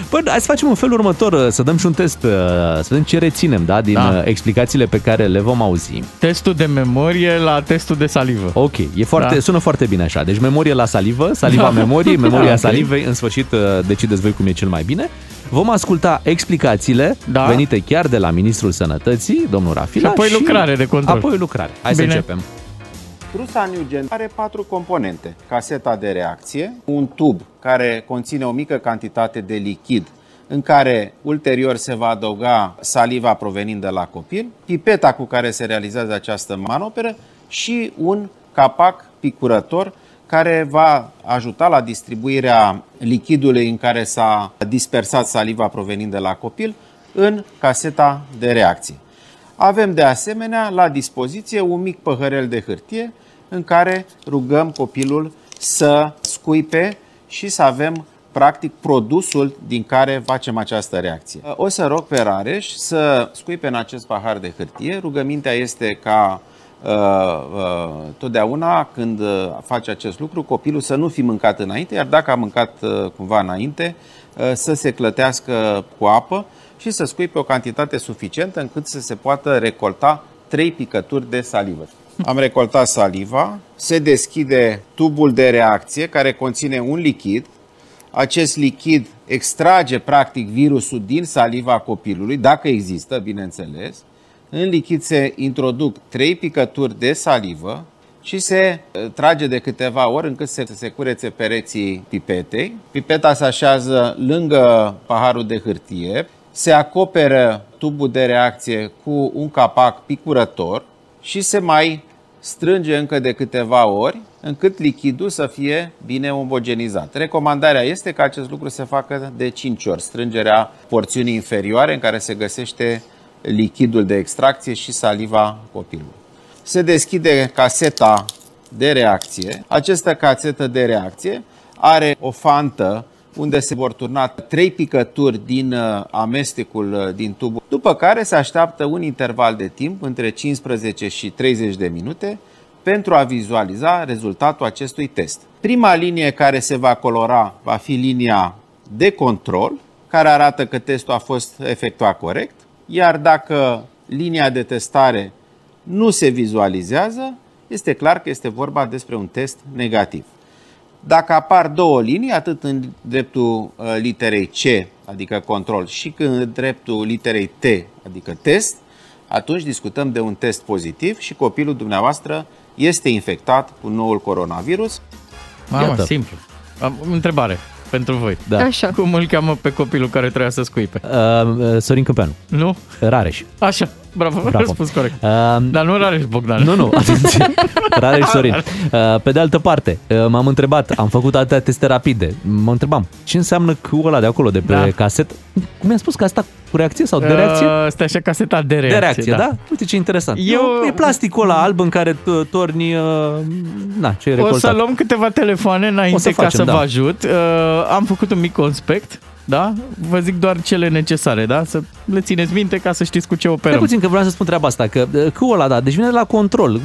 Păi, hai să facem un fel următor, să dăm și un test, uh, să vedem ce reținem da, din Da. uh, explicațiile pe care le vom auzi. Testul de memorie la testul de salivă. Ok, e foarte, Da. sună foarte bine așa. Deci memorie la salivă, saliva Da. memoriei, memoria Da, ok. salivei, în sfârșit uh, decideți voi cum e cel mai bine. Vom asculta explicațiile Da. venite chiar de la Ministrul Sănătății, domnul Rafila. Și apoi lucrare de control. Apoi lucrare. Hai Bine. să începem. Trusa Nugent are patru componente. Caseta de reacție, un tub care conține o mică cantitate de lichid în care ulterior se va adăuga saliva provenind de la copil, pipeta cu care se realizează această manoperă și un capac picurător care va ajuta la distribuirea lichidului în care s-a dispersat saliva provenind de la copil în caseta de reacție. Avem de asemenea la dispoziție un mic păhărel de hârtie în care rugăm copilul să scuipe și să avem practic produsul din care facem această reacție. O să rog pe Rareș să scuipe în acest pahar de hârtie. Rugămintea este ca uh, uh, totdeauna când uh, face acest lucru, copilul să nu fi mâncat înainte, iar dacă a mâncat uh, cumva înainte, uh, să se clătească cu apă și să scuipe o cantitate suficientă încât să se poată recolta trei picături de salivă. Am recoltat saliva, se deschide tubul de reacție care conține un lichid. Acest lichid extrage practic virusul din saliva copilului, dacă există, bineînțeles. În lichid se introduc trei picături de salivă și se eh, trage de câteva ori încât să se curețe pereții pipetei. Pipeta se așează lângă paharul de hârtie, se acoperă tubul de reacție cu un capac picurător și se mai strânge încă de câteva ori încât lichidul să fie bine omogenizat. Recomandarea este ca acest lucru să facă de 5 ori, strângerea porțiunii inferioare în care se găsește lichidul de extracție și saliva copilului. Se deschide caseta de reacție. Această casetă de reacție are o fantă unde se vor turna trei picături din uh, amestecul uh, din tub, după care se așteaptă un interval de timp între 15 și 30 de minute pentru a vizualiza rezultatul acestui test. Prima linie care se va colora va fi linia de control, care arată că testul a fost efectuat corect, iar dacă linia de testare nu se vizualizează, este clar că este vorba despre un test negativ. Dacă apar două linii, atât în dreptul uh, literei C, adică control, și în dreptul literei T, adică test, atunci discutăm de un test pozitiv și copilul dumneavoastră este infectat cu noul coronavirus. Mamă, Iată. simplu. Am întrebare pentru voi. Da. Așa. Cum îl cheamă pe copilul care trebuia să scuipe? Uh, uh, Sorin Câmpeanu, Nu? Rareș. Așa, bravo, Bravo. Bravo. răspuns corect. Uh, Dar nu Rareș Bogdan. Nu, nu, atenție. Rareș Sorin. Uh, Pe de altă parte, uh, m-am întrebat, am făcut atâtea teste rapide, mă întrebam, ce înseamnă Q ăla de acolo, de pe Da. caset? Cum mi-a spus că asta cu reacție sau de reacție? Uh, Stai așa, caseta de reacție. de reacție, da? Uite ce interesant. Eu- Eu... E plasticul ăla alb în care t- torni, uh, na, ce e O să recoltat. luăm câteva telefoane înainte O să ca facem, să da. vă ajut. Uh, am făcut un mic conspect, da? Vă zic doar cele necesare, da? Să le țineți minte ca să știți cu ce Stai operăm. puțin că vreau să spun treaba asta, că uh, Q-ul ăla, da, deci vine de la control.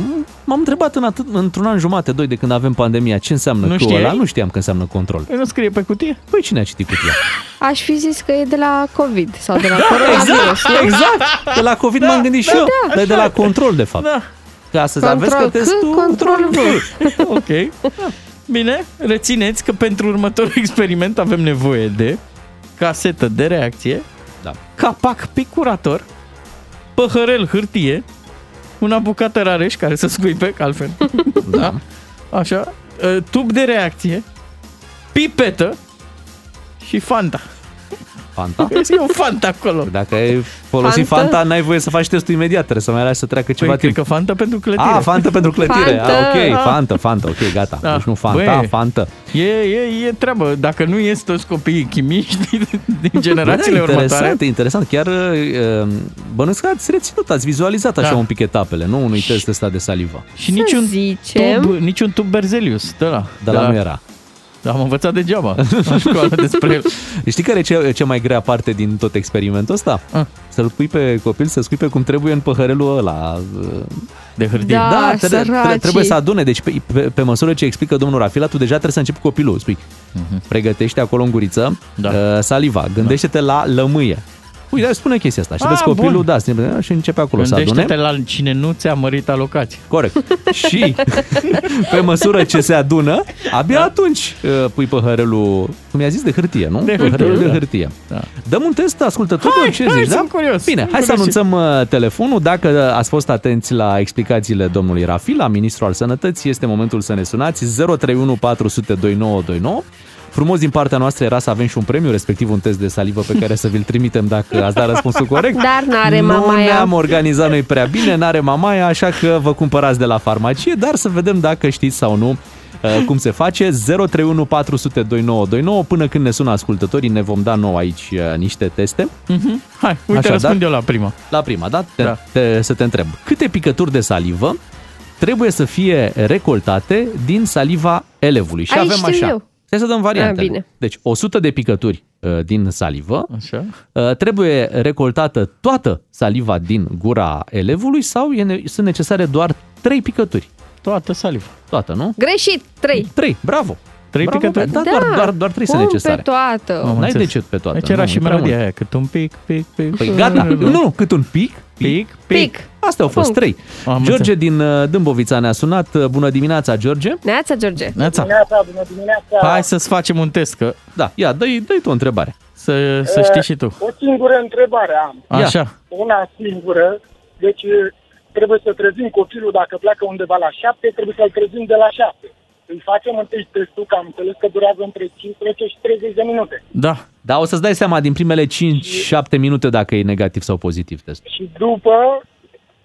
M-am întrebat în atât, într-un an jumate, doi, de când avem pandemia, ce înseamnă Nu Q-ul ăla. știai? Nu știam că înseamnă control. Păi nu scrie pe cutie? Păi cine a citit cutia? Aș fi zis că e de la COVID sau de la coronavirus. nu? Exact! De la COVID m-am gândit și eu, dar e de la control, de fapt. Da. Că astăzi aveți Control că C, testul... control V. ok. Bine, rețineți că pentru următorul experiment avem nevoie de casetă de reacție, Da. capac picurator, păhărel hârtie, una bucată rareș care să scuipe, că altfel. da. Așa. uh, Tub de reacție, pipetă și Fanta. Fanta? E o Fanta acolo. Dacă ai folosit Fanta? Fanta, n-ai voie să faci testul imediat, trebuie să mai lași să treacă ceva Păi, cred timp. că Fanta pentru clătire. Ah, Fanta pentru clătire. Fanta. Ah, ok, Ah. Fanta, Fanta, ok, gata. Da. Deci nu Fanta, Băi. Fanta. E, e, e treabă. Dacă nu ies toți copiii chimiști din, din generațiile Bă, da, următoare... interesant, interesant. Chiar uh, bănuiesc că ați reținut, ați vizualizat așa Da. un pic etapele, nu? Unui test ăsta de salivă. Și niciun zicem- tub, niciun tub Berzelius, de la. Dar la nu era. Am învățat degeaba la școală despre el. Știi care e cea, cea mai grea parte din tot experimentul ăsta? Ah. Să-l pui pe copil, să scuipe cum trebuie în păhărelul ăla. uh, De hârtie. Da. Da, tre- tre- săracii. trebuie să adune. Deci pe, pe, pe măsură ce explică domnul Rafila, tu deja trebuie să începi cu copilul. Spui, pregătește acolo în guriță Da. uh, saliva, gândește-te la lămâie. Uite, spune chestia asta. Și Ah, vezi copilul, bun. da, se- și începe acolo să Gândește-te adune. la cine nu ți-a mărit alocație. Corect. Și pe măsură ce se adună, abia atunci uh, pui păhărelul, cum i-a zis, de hârtie, nu? De Păhărelul hârtie, de da. hârtie. Da. Dăm un test ascultătorilor, Hai, ce hai, zici, da? sunt curios. Bine, Sunt hai să curios. anunțăm uh, telefonul. Dacă ați fost atenți la explicațiile domnului Rafila, ministrul al sănătății, este momentul să ne sunați 031 400 2929. Frumos din partea noastră era să avem și un premiu, respectiv un test de salivă pe care să vi-l trimitem dacă ați dat răspunsul corect. Dar n-are Nu mamaia. ne-am organizat noi prea bine, n-are mamaia, așa că vă cumpărați de la farmacie, dar să vedem dacă știți sau nu uh, cum se face. 031 400 2929. Până când ne sună ascultătorii, ne vom da nou aici uh, niște teste. Mhm. Hai, uite, Așadar- răspund eu la prima. La prima, da? Te, Da. Te, să te întreb. Câte picături de salivă trebuie să fie recoltate din saliva elevului? Și Aici avem știu așa. eu. Hai să dăm variantele. Ah, bine. Deci 100 de picături uh, din salivă, Așa. Uh, trebuie recoltată toată saliva din gura elevului sau e ne- sunt necesare doar trei picături. Toată saliva. Toată, nu? Greșit, 3. Trei, bravo. Trei bravo, picături? Da, doar, doar, doar trei sunt Cum necesare. pe toată. Am N-ai înțeles. de ce pe toată. Deci era nu, și e prea melodia mult. aia, cât un pic, pic, pic. Păi gata, nu, nu, cât un pic, Pic, Pic. Astea au fost Punct. trei. Am George înțeles. din uh, Dâmbovița ne-a sunat. Uh, Bună dimineața, George. Neața, George. Neața, Dimineața, bună dimineața! hai să-ți facem un test, că Da, ia, dă-i, dă tu o întrebare. să, să știi și tu. O singură întrebare am. Ia. Așa. Una singură. Deci trebuie să trezim copilul dacă pleacă undeva la șapte, trebuie să-l trezim de la șapte. Îi facem întâi testul, că am înțeles că durează între 15 și 30 de minute. Da. Da, o să-ți dai seama din primele 5-7 minute dacă e negativ sau pozitiv testul. Și după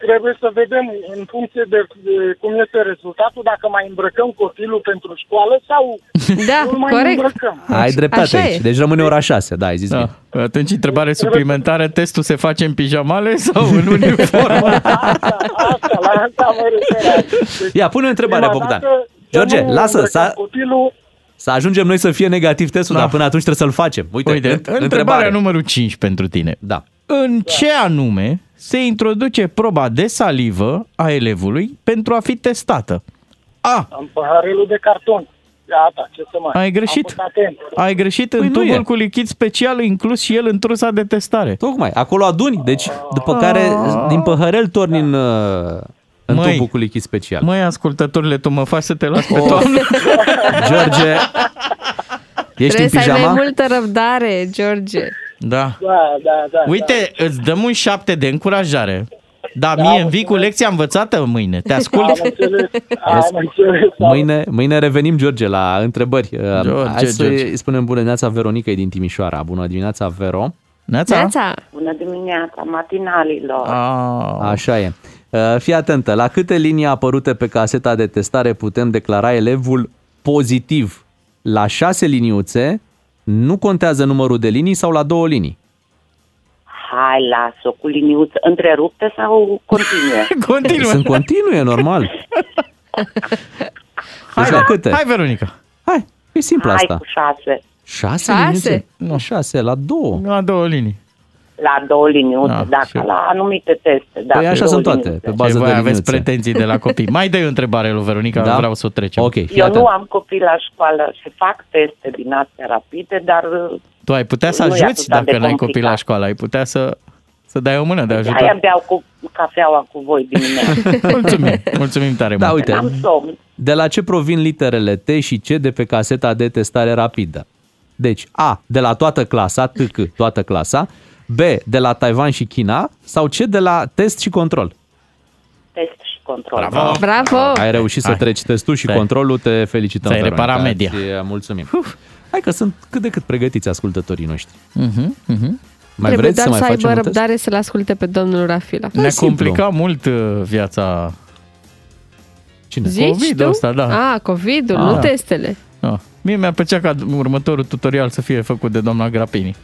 trebuie să vedem în funcție de, de cum este rezultatul, dacă mai îmbrăcăm copilul pentru școală sau Da, nu mai corect. îmbrăcăm. Ai dreptate Așa aici. e. Deci rămâne ora 6, da, ai zis da. bine. Atunci, întrebare suplimentară, testul se face în pijamale sau în uniformă? Asta, asta, la asta mă referam. Deci, Ia, pune o întrebare, prima Bogdan. dată să George, nu lasă, îmbrăcăm să- Copilul Să ajungem noi să fie negativ testul, Da. dar până atunci trebuie să-l facem. Uite, Uite, înt- întrebarea numărul 5 pentru tine. Da. În ce anume se introduce proba de salivă a elevului pentru a fi testată? A. Am paharelul de carton. Gata, ce să mai... Ai greșit. Am fost atent. Ai greșit Păi în nu tubul e. cu lichid special inclus și el în trusa de testare. Tocmai, acolo aduni, deci după care din păhărel torni în, uh, în Măi. tubul cu lichid special. Măi, ascultătorile, tu mă faci să te las pe Oh. toamnă? George, ești Trebuie în să ai mai pijama? multă răbdare, George. Da. Da, da, da. Uite, îți dăm un șapte de încurajare. Da, mie îmi vii cu lecția învățată mâine. Te ascult? Am înțeles, am înțeles. Mâine, mâine revenim, George, la întrebări. Uh, George, Hai să George. îi spunem bună dimineața Veronica e din Timișoara. Bună dimineața, Vero. Neața? Neața. Bună dimineața, matinalilor. A, Așa e. Uh, Fii atentă, la câte linii apărute pe caseta de testare putem declara elevul pozitiv? La șase liniuțe, nu contează numărul de linii sau la două linii? Hai, las-o cu liniuță întrerupte sau continue? Continuă. Sunt continue, normal. Hai, Deci la câte? Hai, Veronica. Hai, e simplu Hai asta. cu șase. Șase, Șase? liniuțe? Nu, șase, la două. La două linii. La două liniuțe, Ah, dacă și- la anumite teste. Da, Păi așa două sunt toate, liniuțe. pe Ce bază voi de aveți liniuțe. pretenții de la copii. Mai dai o întrebare lui Veronica, Da? vreau să o trecem. Ok, fii Eu atent. nu am copii la școală și fac teste din astea rapide, dar uh, Tu ai putea să Nu e ajuți atât de dacă n-ai copii la complicat. școală. Ai putea să, să dai o mână de aia ajutor. beau cu cafeaua cu voi dimineața. Mulțumim, mulțumim tare Da, mult. uite, Am somn. de la ce provin literele T și C de pe caseta de testare rapidă? Deci A, de la toată clasa, TC, toată clasa, B, de la Taiwan și China, sau C, de la test și control? Test și control. Bravo. Bravo! Ai reușit să Hai. treci testul și Ți-ai- controlul, te felicităm. ți-ai Veronica. reparat media. Îți mulțumim. Hai că sunt cât de cât pregătiți ascultătorii noștri. Mhm, mhm. Mai Trebuie vreți doar să mai să facem aibă un test? răbdare să-l asculte pe domnul Rafila. Ne-a simplu. complicat mult uh, viața. Cine? Zici COVID-ul tu? ăsta, da. A, COVID-ul, Ah. nu testele. Ah. Mie mi-a plăcea ca următorul tutorial să fie făcut de doamna Grapini.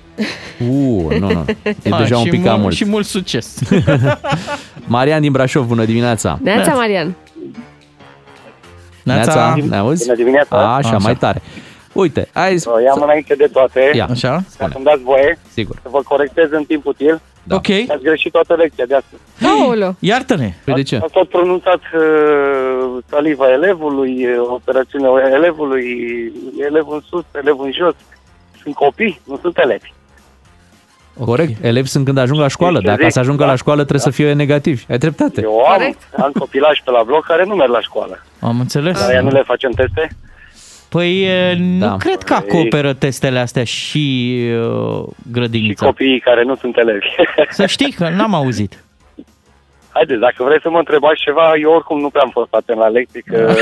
Uh, nu, nu. E Ah, deja un și pic mult, cam mult. Și mult succes. Marian din Brașov, bună dimineața. Neața, Marian. Neața. ne auzi? Bună dimineața. Așa, Așa. mai tare. Uite, hai să... O iau înainte de toate, Ia, Așa? ca spune. să-mi dați voie Sigur. să vă corectez în timp util. Da. Ok. Ați greșit toată lecția de astăzi. Aoleu. Iartă-ne. Păi de ce? Ați tot pronunțat uh, saliva elevului, uh, operațiunea elevului, elevul în sus, elevul în jos. Sunt copii, nu sunt elevi. Corect. Elevi sunt când ajung la școală. Ce Dacă zic, să ajungă da. la școală trebuie să fie negativi. Ai dreptate. Eu am, Corect. am copilaj pe la bloc care nu merg la școală. Am înțeles. Dar nu le facem teste? Păi e, nu Da. cred că acoperă testele astea și uh, Și grădinița. copiii care nu sunt elevi. Să știi că n-am auzit. Haideți, dacă vreți să mă întrebați ceva, eu oricum nu prea am fost atent la lecții, că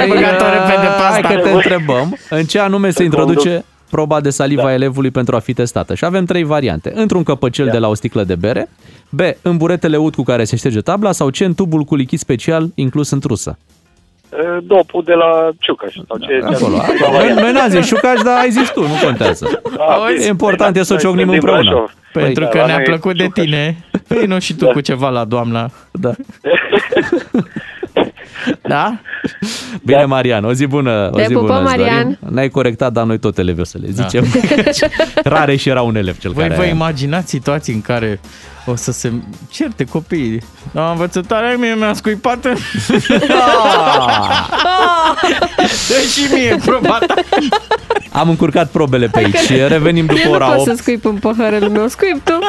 Ai băgat-o repede pe Păi, Hai asta. că te întrebăm în ce anume se introduce proba de saliva Da. elevului pentru a fi testată. Și avem trei variante. Într-un căpăcel de la o sticlă de bere, B, în buretele ud cu care se șterge tabla sau C, în tubul cu lichid special inclus în trusă. Uh, dopul de la Ciucaș sau ce... ce- Acolo. ce- Noi, noi n-am zis șucaș, dar ai zis tu, nu contează. Da, E important e să o Noi ciocnim suntem din împreună. Brașov. Pentru Da, că la ne-a noi e plăcut de Ciucaș. tine. Păi nu și tu cu ceva la doamna. Da. Da? Bine, Marian, o zi bună. O Te zi pupăm, bună, îți dorim. Marian. N-ai corectat, dar noi tot elevi o să le Da. zicem. Rare și era un elev cel Voi care... vă imaginați situații în care O să se certe copiii. La învățătoarea mie mi-a scuipat în... Dă și mie proba ta. Am încurcat probele pe aici și revenim după Eu ora nu pot 8. să scuip în paharele meu, scuip tu.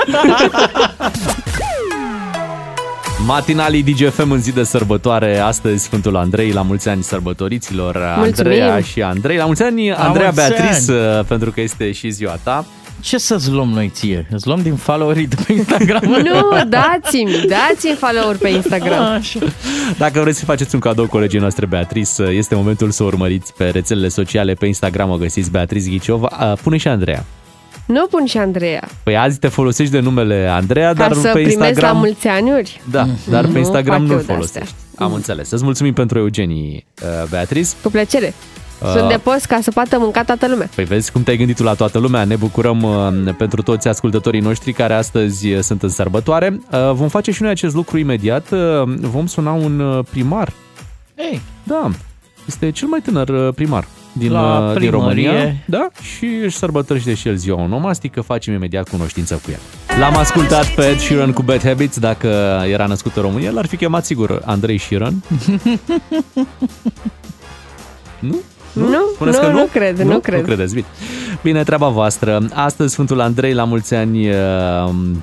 Matinalii DGFM în zi de sărbătoare, astăzi Sfântul Andrei, la mulți ani sărbătoriților, Mulțumim. Andreea și Andrei. La mulți ani, Andreea mulți Beatrice, uh, pentru că este și ziua ta. Ce să-ți luăm noi ție? Îți luăm din followerii de pe Instagram? Nu, dați-mi, dați-mi follow pe Instagram. Așa. Dacă vreți să faceți un cadou colegii noastre Beatrice, este momentul să o urmăriți pe rețelele sociale, pe Instagram o găsiți Beatrice Ghiciova. Uh, Pune și Andreea. Nu pun și Andreea. Păi azi te folosești de numele Andreea, Ca dar să pe primesc Instagram... la mulți aniuri? Da, dar pe Nu Instagram fac nu-l eu de-astea. folosești. Am înțeles. Îți mulțumim pentru Eugenii, uh, Beatrice. Cu plăcere. Uh. Sunt de post ca să poată mânca toată lumea. Păi vezi cum te-ai gândit tu la toată lumea. Ne bucurăm uh, pentru toți ascultătorii noștri care astăzi uh, sunt în sărbătoare. Uh, Vom face și noi acest lucru imediat. Uh, Vom suna un uh, primar. Ei, Da, este cel mai tânăr uh, primar din, La uh, din primărie. România. Da, și își sărbătorește și el ziua onomastică. Facem imediat cunoștință cu el. L-am ascultat pe Ed Sheeran cu Bad Habits. Dacă era născut în România, l-ar fi chemat sigur Andrei Sheeran. nu? Nu, Spuneți nu, că nu? nu cred, nu cred. Nu credeți, bine. Bine, treaba voastră. Astăzi Sfântul Andrei, la mulți ani uh,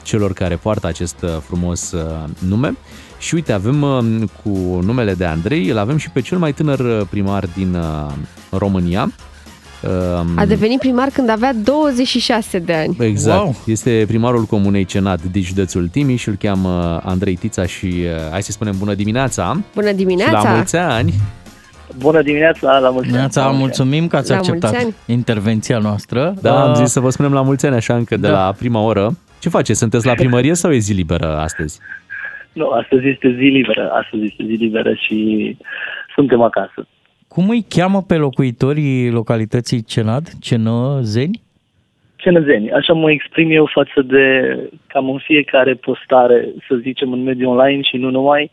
celor care poartă acest uh, frumos uh, nume. Și uite, avem uh, cu numele de Andrei, îl avem și pe cel mai tânăr uh, primar din uh, România. Uh, A devenit primar când avea 26 de ani. Exact. Wow. Este primarul comunei Cenat din județul Timiș, îl cheamă Andrei Tița și uh, hai să spunem bună dimineața. Bună Și dimineața! la mulți ani. Bună dimineața, la mulți ani. Neața, La mulți ani. mulțumim că ați La acceptat mulți ani. intervenția noastră. Da, am Uh, zis să vă spunem la mulți ani așa încă de Da. la prima oră. Ce faceți? Sunteți la primărie sau e zi liberă astăzi? Nu, astăzi este zi liberă, astăzi este zi liberă și suntem acasă. Cum îi cheamă pe locuitorii localității Cenad? Cenăzeni? Cenezeni, așa mă exprim eu față de cam în fiecare postare, să zicem, în mediul online și nu numai,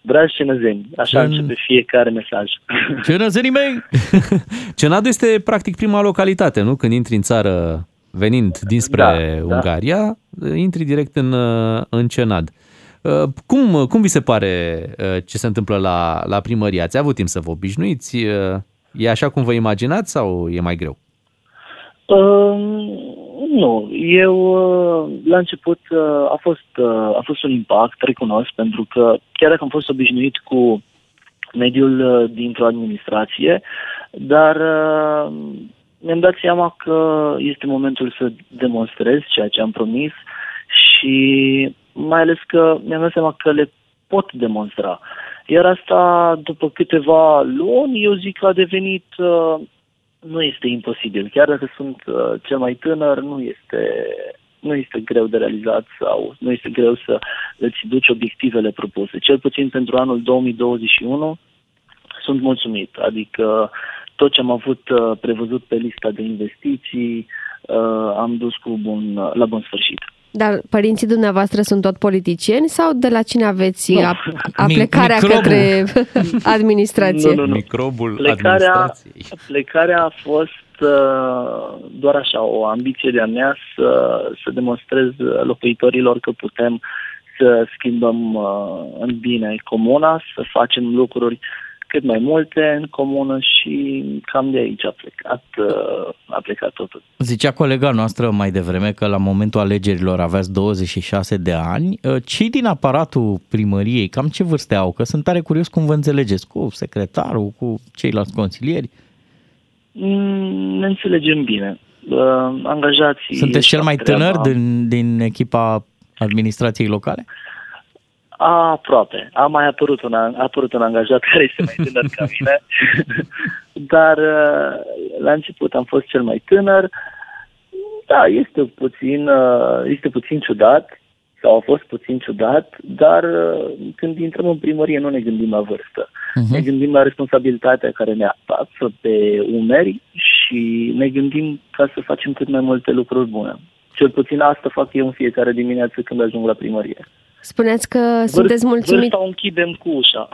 dragi cenezeni, așa Cen- începe fiecare mesaj. Cenăzenii mei! Cenadu este practic prima localitate, nu? Când intri în țară venind dinspre Da, da. Ungaria, intri direct în, uh, în Cenad. Uh, Cum, cum vi se pare uh, ce se întâmplă la, la primărie? Ați avut timp să vă obișnuiți? Uh, E așa cum vă imaginați sau e mai greu? Uh, nu, eu uh, la început uh, a fost, uh, a fost un impact, recunosc, pentru că chiar dacă am fost obișnuit cu mediul uh, dintr-o administrație, dar uh, mi-am dat seama că este momentul să demonstrez ceea ce am promis și mai ales că mi-am dat seama că le pot demonstra. Iar asta, după câteva luni, eu zic că a devenit uh, nu este imposibil. Chiar dacă sunt uh, cel mai tânăr, nu este, nu este greu de realizat sau nu este greu să îți duci obiectivele propuse. Cel puțin pentru anul 2021 sunt mulțumit. Adică tot ce am avut uh, prevăzut pe lista de investiții uh, am dus cu bun, la bun sfârșit. Dar părinții dumneavoastră sunt tot politicieni sau de la cine aveți Nu. a, aplecarea Mi- microbul. către administrație? Nu, nu, nu. Microbul Plecarea, administrației. plecarea a fost uh, doar așa, o ambiție de-a mea să, să demonstrez locuitorilor că putem să schimbăm uh, în bine comuna, să facem lucruri cât mai multe în comună și cam de aici a plecat, uh, a plecat totul. Zicea colega noastră mai devreme că la momentul alegerilor aveați 26 de ani. Uh, Cei din aparatul primăriei, cam ce vârste au? Că sunt tare curios cum vă înțelegeți cu secretarul, cu ceilalți consilieri. Mm, Ne înțelegem bine. Uh, Angajații... Sunteți cel fac mai tânăr treaba. din, din echipa administrației locale? Aproape. A mai apărut un, a apărut un angajat care este mai tânăr ca mine, dar uh, la început am fost cel mai tânăr. Da, este puțin, uh, este puțin ciudat, sau a fost puțin ciudat, dar uh, când intrăm în primărie nu ne gândim la vârstă. Mhm. Ne gândim la responsabilitatea care ne apasă pe umeri și ne gândim ca să facem cât mai multe lucruri bune. Cel puțin asta fac eu în fiecare dimineață când ajung la primărie. Spuneți că sunteți mulțumit. Vârsta o închidem cu ușa.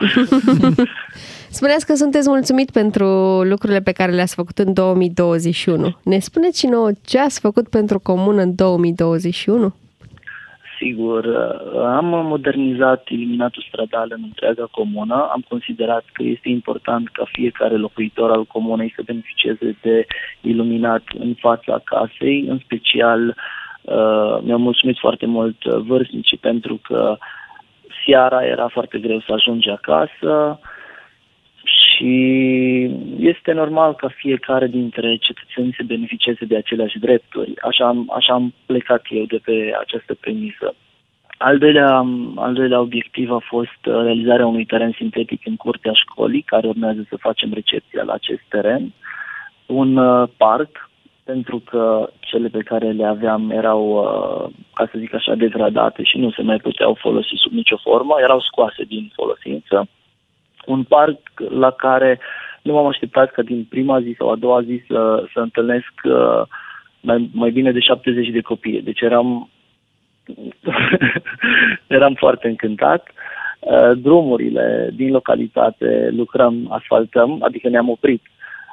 Spuneți că sunteți mulțumit pentru lucrurile pe care le-ați făcut în 2021. Ne spuneți și nouă ce ați făcut pentru comună în 2021? sigur. Uh, Am modernizat iluminatul stradal în întreaga comună. Am considerat că este important ca fiecare locuitor al comunei să beneficieze de iluminat în fața casei. În special, uh, mi-au mulțumit foarte mult uh, vârstnicii pentru că seara era foarte greu să ajungi acasă și este normal ca fiecare dintre cetățeni să beneficieze de aceleași drepturi. Așa am, așa am plecat eu de pe această premisă. Al doilea, al doilea obiectiv a fost uh, realizarea unui teren sintetic în curtea școlii, care urmează să facem recepția la acest teren. Un uh, parc, pentru că cele pe care le aveam erau, uh, ca să zic așa, degradate și nu se mai puteau folosi sub nicio formă, erau scoase din folosință un parc la care nu m-am așteptat că din prima zi sau a doua zi să, să întâlnesc uh, mai, mai bine de 70 de copii. Deci eram, eram foarte încântat. Uh, drumurile din localitate lucrăm, asfaltăm, adică ne-am oprit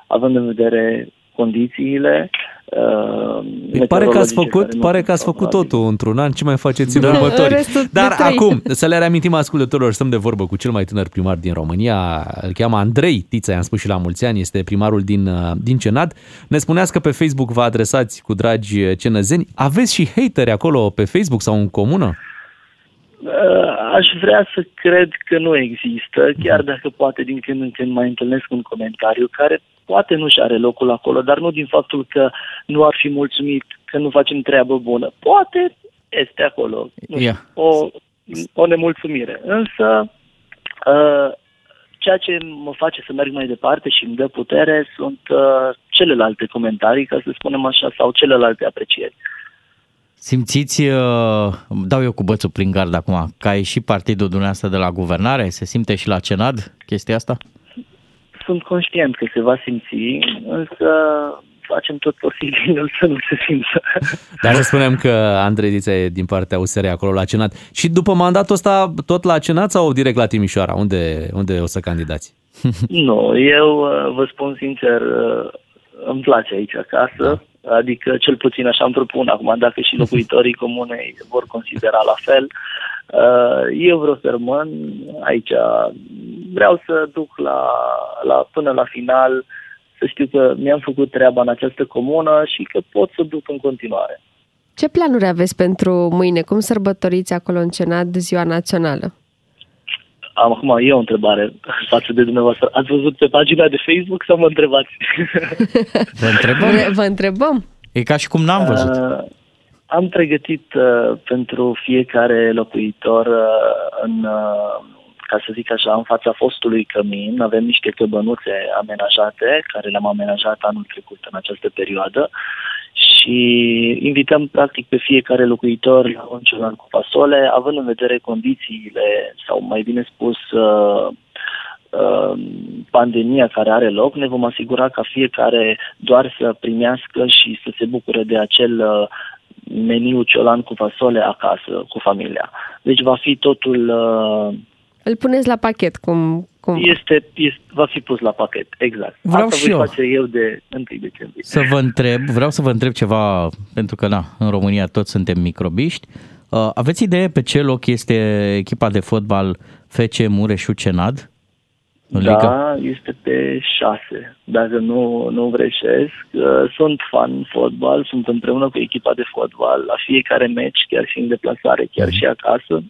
având în vedere condițiile. Uh, Păi pare că ați meteorologice făcut, care nu pare sunt că ați făcut favorabile. totul într-un an. Ce mai faceți în Da. următorii? Restul de Dar trei. acum, să le reamintim ascultătorilor, stăm de vorbă cu cel mai tânăr primar din România. Îl cheamă Andrei Tița, i-am spus și la mulți ani, este primarul din, uh, din Cenad. Ne spuneați că pe Facebook vă adresați cu dragi cenăzeni. Aveți și hateri acolo pe Facebook sau în comună? Uh, Aș vrea să cred că nu există, chiar dacă poate din când în când mai întâlnesc un comentariu care poate nu și are locul acolo, dar nu din faptul că nu ar fi mulțumit că nu facem treabă bună. Poate este acolo nu știu, Yeah. o, o nemulțumire. Însă, uh, ceea ce mă face să merg mai departe și îmi dă putere sunt uh, celelalte comentarii, ca să spunem așa, sau celelalte aprecieri. Simțiți, uh, dau eu cu bățul prin gard acum, că e și partidul dumneavoastră de la guvernare? Se simte și la Cenad chestia asta? Sunt conștient că se va simți, însă facem tot posibilul să nu se simtă. Dar să spunem că Andrei Dița e din partea USR acolo la Cenat. Și după mandatul ăsta tot la Cenat sau direct la Timișoara? Unde, unde o să candidați? nu, eu uh, vă spun sincer, uh, îmi place aici acasă, adică cel puțin așa îmi propun acum, dacă și locuitorii comunei vor considera la fel. Uh, Eu vreau să rămân aici, vreau să duc la, la, până la final, să știu că mi-am făcut treaba în această comună și că pot să duc în continuare. Ce planuri aveți pentru mâine? Cum sărbătoriți acolo în Cenad ziua națională? Am acum eu o întrebare față de dumneavoastră. Ați văzut pe pagina de Facebook sau mă întrebați? Vă întrebăm? Vă, vă întrebăm? E ca și cum n-am văzut. Uh, am pregătit uh, pentru fiecare locuitor uh, în, uh, ca să zic așa, în fața fostului cămin. Avem niște căbănuțe amenajate, care le-am amenajat anul trecut în această perioadă și invităm practic pe fiecare locuitor la un ciolan cu fasole, având în vedere condițiile, sau mai bine spus, uh, uh, pandemia care are loc, ne vom asigura ca fiecare doar să primească și să se bucure de acel uh, meniu ciolan cu fasole acasă, cu familia. Deci va fi totul, uh, Îl puneți la pachet, cum, cum este, este, va fi pus la pachet, exact. Vreau Asta și voi eu. face eu de 1 decembrie. Să vă întreb, vreau să vă întreb ceva, pentru că na, în România toți suntem microbiști. Uh, Aveți idee pe ce loc este echipa de fotbal FC Mureșu Cenad? În Liga? Da, este pe șase, dacă nu, nu greșesc. Uh, Sunt fan fotbal, sunt împreună cu echipa de fotbal la fiecare meci, chiar și în deplasare, chiar și acasă.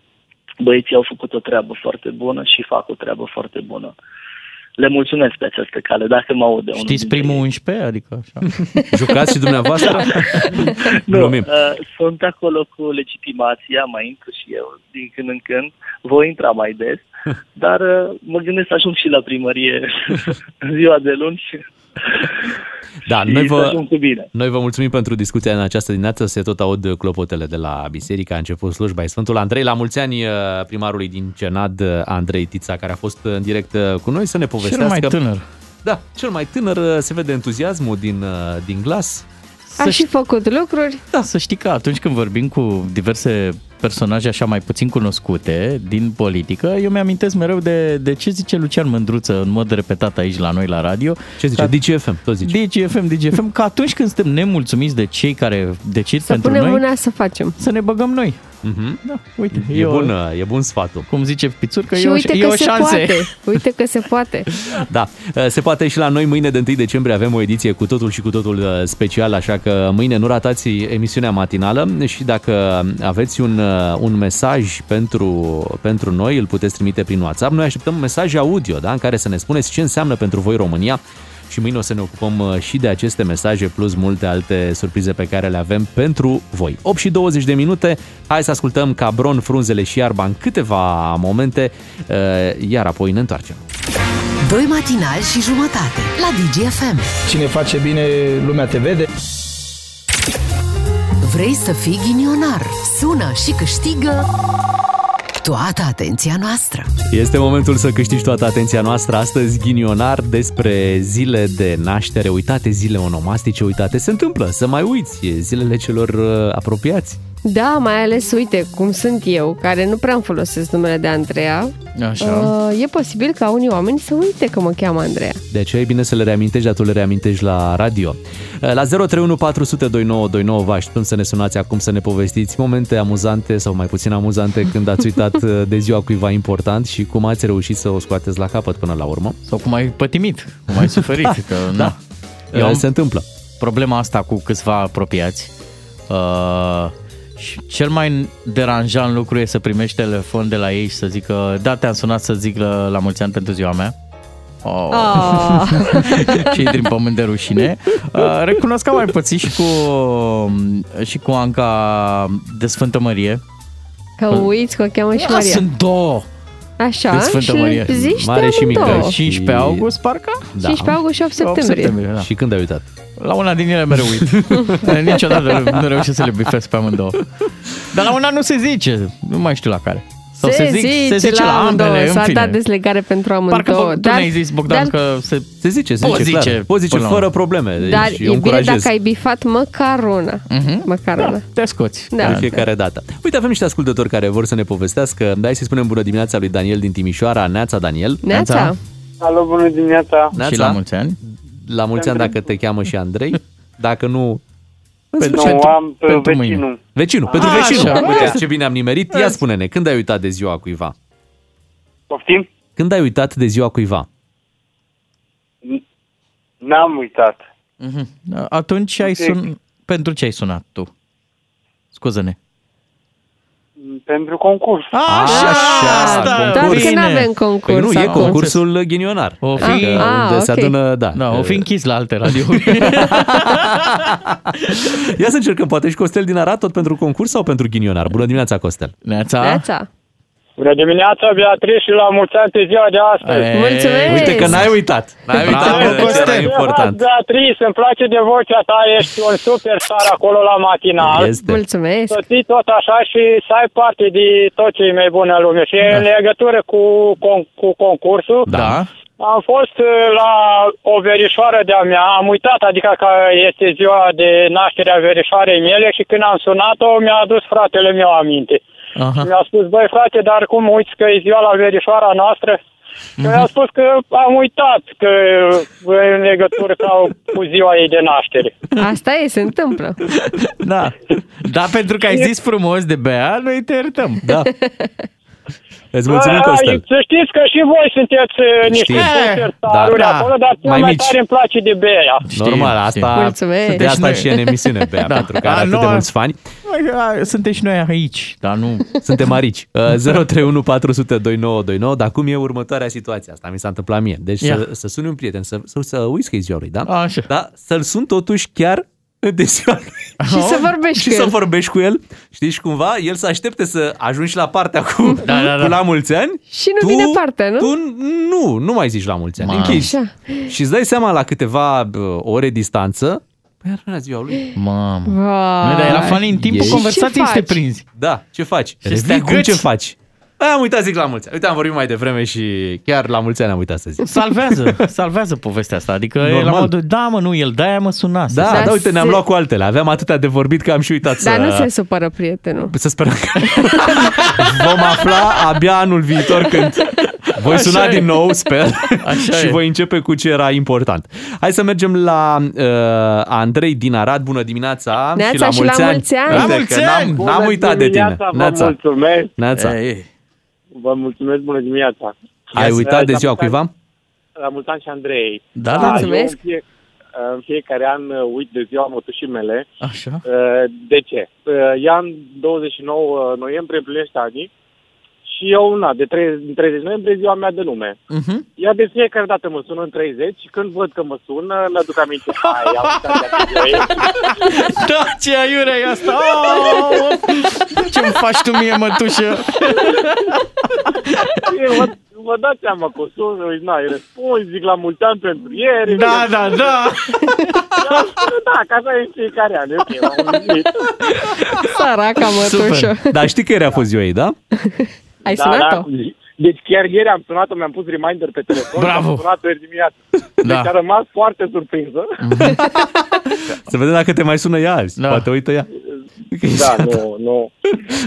Băieții au făcut o treabă foarte bună și fac o treabă foarte bună. Le mulțumesc pe această cale, dacă mă aude. unul Știți dintre primul 11? Adică așa. Jucați și dumneavoastră? Nu, Glumim. uh, sunt acolo cu legitimația, mai intru și eu din când în când, voi intra mai des, dar uh, mă gândesc să ajung și la primărie în ziua de luni și, Da, și noi să vă, ajung cu bine. noi vă mulțumim pentru discuția în această dimineață. Se tot aud clopotele de la biserică. A început slujba. E Sfântul Andrei, la mulți ani uh, primarului din Cenad, uh, Andrei Tița, care a fost în direct uh, cu noi să ne Cel povestească. mai tânăr. Da, cel mai tânăr uh, se vede entuziasmul din, uh, din glas. a și făcut lucruri? Da, să știi că atunci când vorbim cu diverse personaje așa mai puțin cunoscute din politică, eu mi-amintesc mereu de, de ce zice Lucian Mândruță în mod repetat aici la noi la radio. Ce zice? Ca- DGFM, tot zice. DGFM, DGFM, că atunci când suntem nemulțumiți de cei care decid Să pentru punem noi, mâna să facem. să ne băgăm noi. Mhm. Da, uite, E, e, o- bun, uh, e bun sfatul. cum zice Pițurcă, Și e o, uite e că o se șansă. poate. Uite că se poate. Da, uh, se poate și la noi mâine de 1 decembrie avem o ediție cu totul și cu totul uh, special, așa că mâine nu ratați emisiunea matinală și dacă aveți un, uh, un mesaj pentru, pentru noi, îl puteți trimite prin WhatsApp. Noi așteptăm mesaje audio, da, în care să ne spuneți ce înseamnă pentru voi România și mâine o să ne ocupăm uh, și de aceste mesaje plus multe alte surprize pe care le avem pentru voi. 8 și 20 de minute, hai să ascultăm Cabron, Frunzele și Iarba în câteva momente, uh, iar apoi ne întoarcem. Doi matinali și jumătate la DGFM. Cine face bine, lumea te vede. Vrei să fii ghinionar? Sună și câștigă toată atenția noastră. Este momentul să câștigi toată atenția noastră astăzi, ghinionar, despre zile de naștere, uitate, zile onomastice, uitate. Se întâmplă să mai uiți zilele celor uh, apropiați. Da, mai ales, uite, cum sunt eu, care nu prea îmi folosesc numele de Andreea, Așa. uh, e posibil ca unii oameni să uite că mă cheamă Andreea. De aceea e bine să le reamintești, dar tu le reamintești la radio. La 031 400 2929 vă așteptăm să ne sunați acum să ne povestiți momente amuzante sau mai puțin amuzante când ați uitat uh, de ziua cuiva important și cum ați reușit să o scoateți la capăt până la urmă. Sau cum ai pătimit, cum ai suferit. că, Da. Eu am Uh, Se întâmplă. problema asta cu câțiva apropiați. Uh, și cel mai deranjant lucru e să primești telefon de la ei și să zică da, te-am sunat să zic la, la mulți ani pentru ziua mea. Oh. Ah. și intri în pământ de rușine. Uh, recunosc că am mai pățit și cu, și cu Anca de Sfântă Mărie. Că uiți că o cheamă și Da, Maria. sunt două. Așa, de Sfântă și Mărie. zici Mare și mică. amândouă. 15 august, parcă? Da. 15 august și 8 8 septembrie. septembrie, da. Și când ai uitat? La una din ele mereu uit. Niciodată nu reușesc să le bifez pe amândouă. Dar la una nu se zice. Nu mai știu la care. Sau se, zic, se zice la ambele, în S-a fine. dat dezlegare pentru amândouă. Parcă tu dar, ne-ai zis, Bogdan, dar, că se... Se zice, se Poți zice, zice, clar. Poți zice până la fără urmă. probleme. Deci dar eu e bine încurajez. dacă ai bifat măcar una. Mhm. Măcar Da, una. te scoți. Da. de fiecare dată. Uite, avem niște ascultători care vor să ne povestească. Dai să-i spunem bună dimineața lui Daniel din Timișoara. Neața, Daniel. Neața. Alo, bună dimineața! Neața. Și la mulți ani. La mulți ani dacă te cheamă și Andrei. Dacă nu... în Pentru- sfârșit. Nu, am pe pentru vecinul. mâine. Vecinul, pentru A, vecinul. așa. Uite ce bine am nimerit. Ia spune-ne, când ai uitat de ziua cuiva? Poftim? Când ai uitat de ziua cuiva? N-am uitat. Mhm. Atunci ai sun... Pentru ce ai sunat tu? Scuză-ne. Pentru concurs. Așa, Așa, Doar concurs. că nu avem concurs Păi nu, e acum. concursul ghinionar. O fi- Adică Ah, unde se ok. adună, da. Da, o fi închis la alte radio. Ia să încercăm, poate și Costel din Arad, tot pentru concurs sau pentru ghinionar? Bună dimineața, Costel. Neața. Neața. Bună dimineața, Beatrice, și la mulți ani pe ziua de astăzi. E, Mulțumesc. Uite că n-ai uitat. N-ai uitat Bravo, că ce Costel. era important. Beatrice, îmi place de vocea ta, ești un superstar acolo la matinal. Este. Mulțumesc. Să ții tot așa și să ai parte de tot ce e mai bun în lume. Și în legătură cu, con- cu concursul, Da. am fost uh, la o verișoară de-a mea, am uitat, adică că este ziua de naștere a verișoarei mele și când am sunat-o, mi-a adus fratele meu aminte. Aha. Mi-a spus, băi frate, dar cum uiți că e ziua la verișoara noastră? Și mi-a spus că am uitat că în legătură cu, cu ziua ei de naștere. Asta e, se întâmplă. Da. Da, pentru că ai zis frumos de Bea, noi te iertăm. Da. Îți mulțumim, A, Costel. Să știți că și voi sunteți uh, niște Știm. superstaruri Da, da. acolo, dar cel Mai mai, mici. tare îmi place de Bea. Normal, știm. asta, Mulțumesc. de Deci asta noi- și e în emisiune, Bea, Da. pentru că are A, atât de nu, mulți fani. Suntem și noi aici, dar nu... Suntem arici. Uh, 031 400 2929, dar cum e următoarea situație? Asta mi s-a întâmplat mie. Deci Ia. să, să suni un prieten, să, să, să uiți că e ziua lui, da? Așa. Da, să-l sun totuși chiar de ziua lui. Și să vorbești și cu să el. vorbești cu el, știți, și cumva el să aștepte să ajungi și la partea cu, Da, da, da. cu la mulți ani. Și nu vine partea, nu? Tu nu, nu mai zici la mulți ani, Mamă. închizi. Așa. Și îți dai seama la câteva bă, ore distanță, păi era ziua lui. Mamă. Vai. Nu, dar era funny în timpul Și conversației ce să te faci? prinzi. Da, ce faci? Și Revii, să te cum ce agăți. faci? Păi am uitat zic la mulți ani. Uite, am vorbit mai devreme și chiar la mulți ani am uitat să zic. Salvează, salvează povestea asta. Adică e Normal. la modul, da mă, nu, el de-aia mă suna. Da, Dar da, uite, ne-am se- luat cu altele. Aveam atâtea de vorbit că am și uitat să... Dar nu se supără prietenul. Să sperăm că vom afla abia anul viitor când Voi suna Așa e. din nou, sper, Așa și e. voi începe cu ce era important. Hai să mergem la uh, Andrei din Arad. Bună dimineața Neața și la și mulți la ani. mulți ani. Uite La mulți că n-am, ani! n-am uitat de tine. Vă mulțumesc. Neața. Ei, Vă mulțumesc, bună dimineața. Ai uitat de La ziua mulți ani- cuiva? La mulți ani și Andrei. Da, Ah, da. Mulțumesc. Eu în, fie, în fiecare an uh, uit de ziua mătușii mele. Așa. Uh, De ce? Uh, Ea în 29 noiembrie împlinește ani și eu, na, de 3, în 30 noiembrie ziua mea de nume. Mhm. Ea de fiecare dată mă sună în 30 și când văd că mă sună, mi-aduc aminte. Hai, am uitat de atât de ei. Da, ce aiurea e asta? Oh, ce-mi faci tu mie, mătușă? Eu Vă, vă dați seama că o sun, uite, na, îi răspund, zic la mulți ani pentru ieri. Da, da, da. Da, ca așa e în fiecare an. e Ok, m-am gândit. Săraca mătușă. Dar știi că ieri a fost ziua ei, da? Ai Da, sunat-o? da. Deci chiar ieri am sunat-o, mi-am pus reminder pe telefon. Bravo. și Am sunat-o ieri dimineață. Da. Deci a rămas foarte surprinsă. Să vedem dacă te mai sună ea azi. Da. Poate uită ea. Da, nu, nu.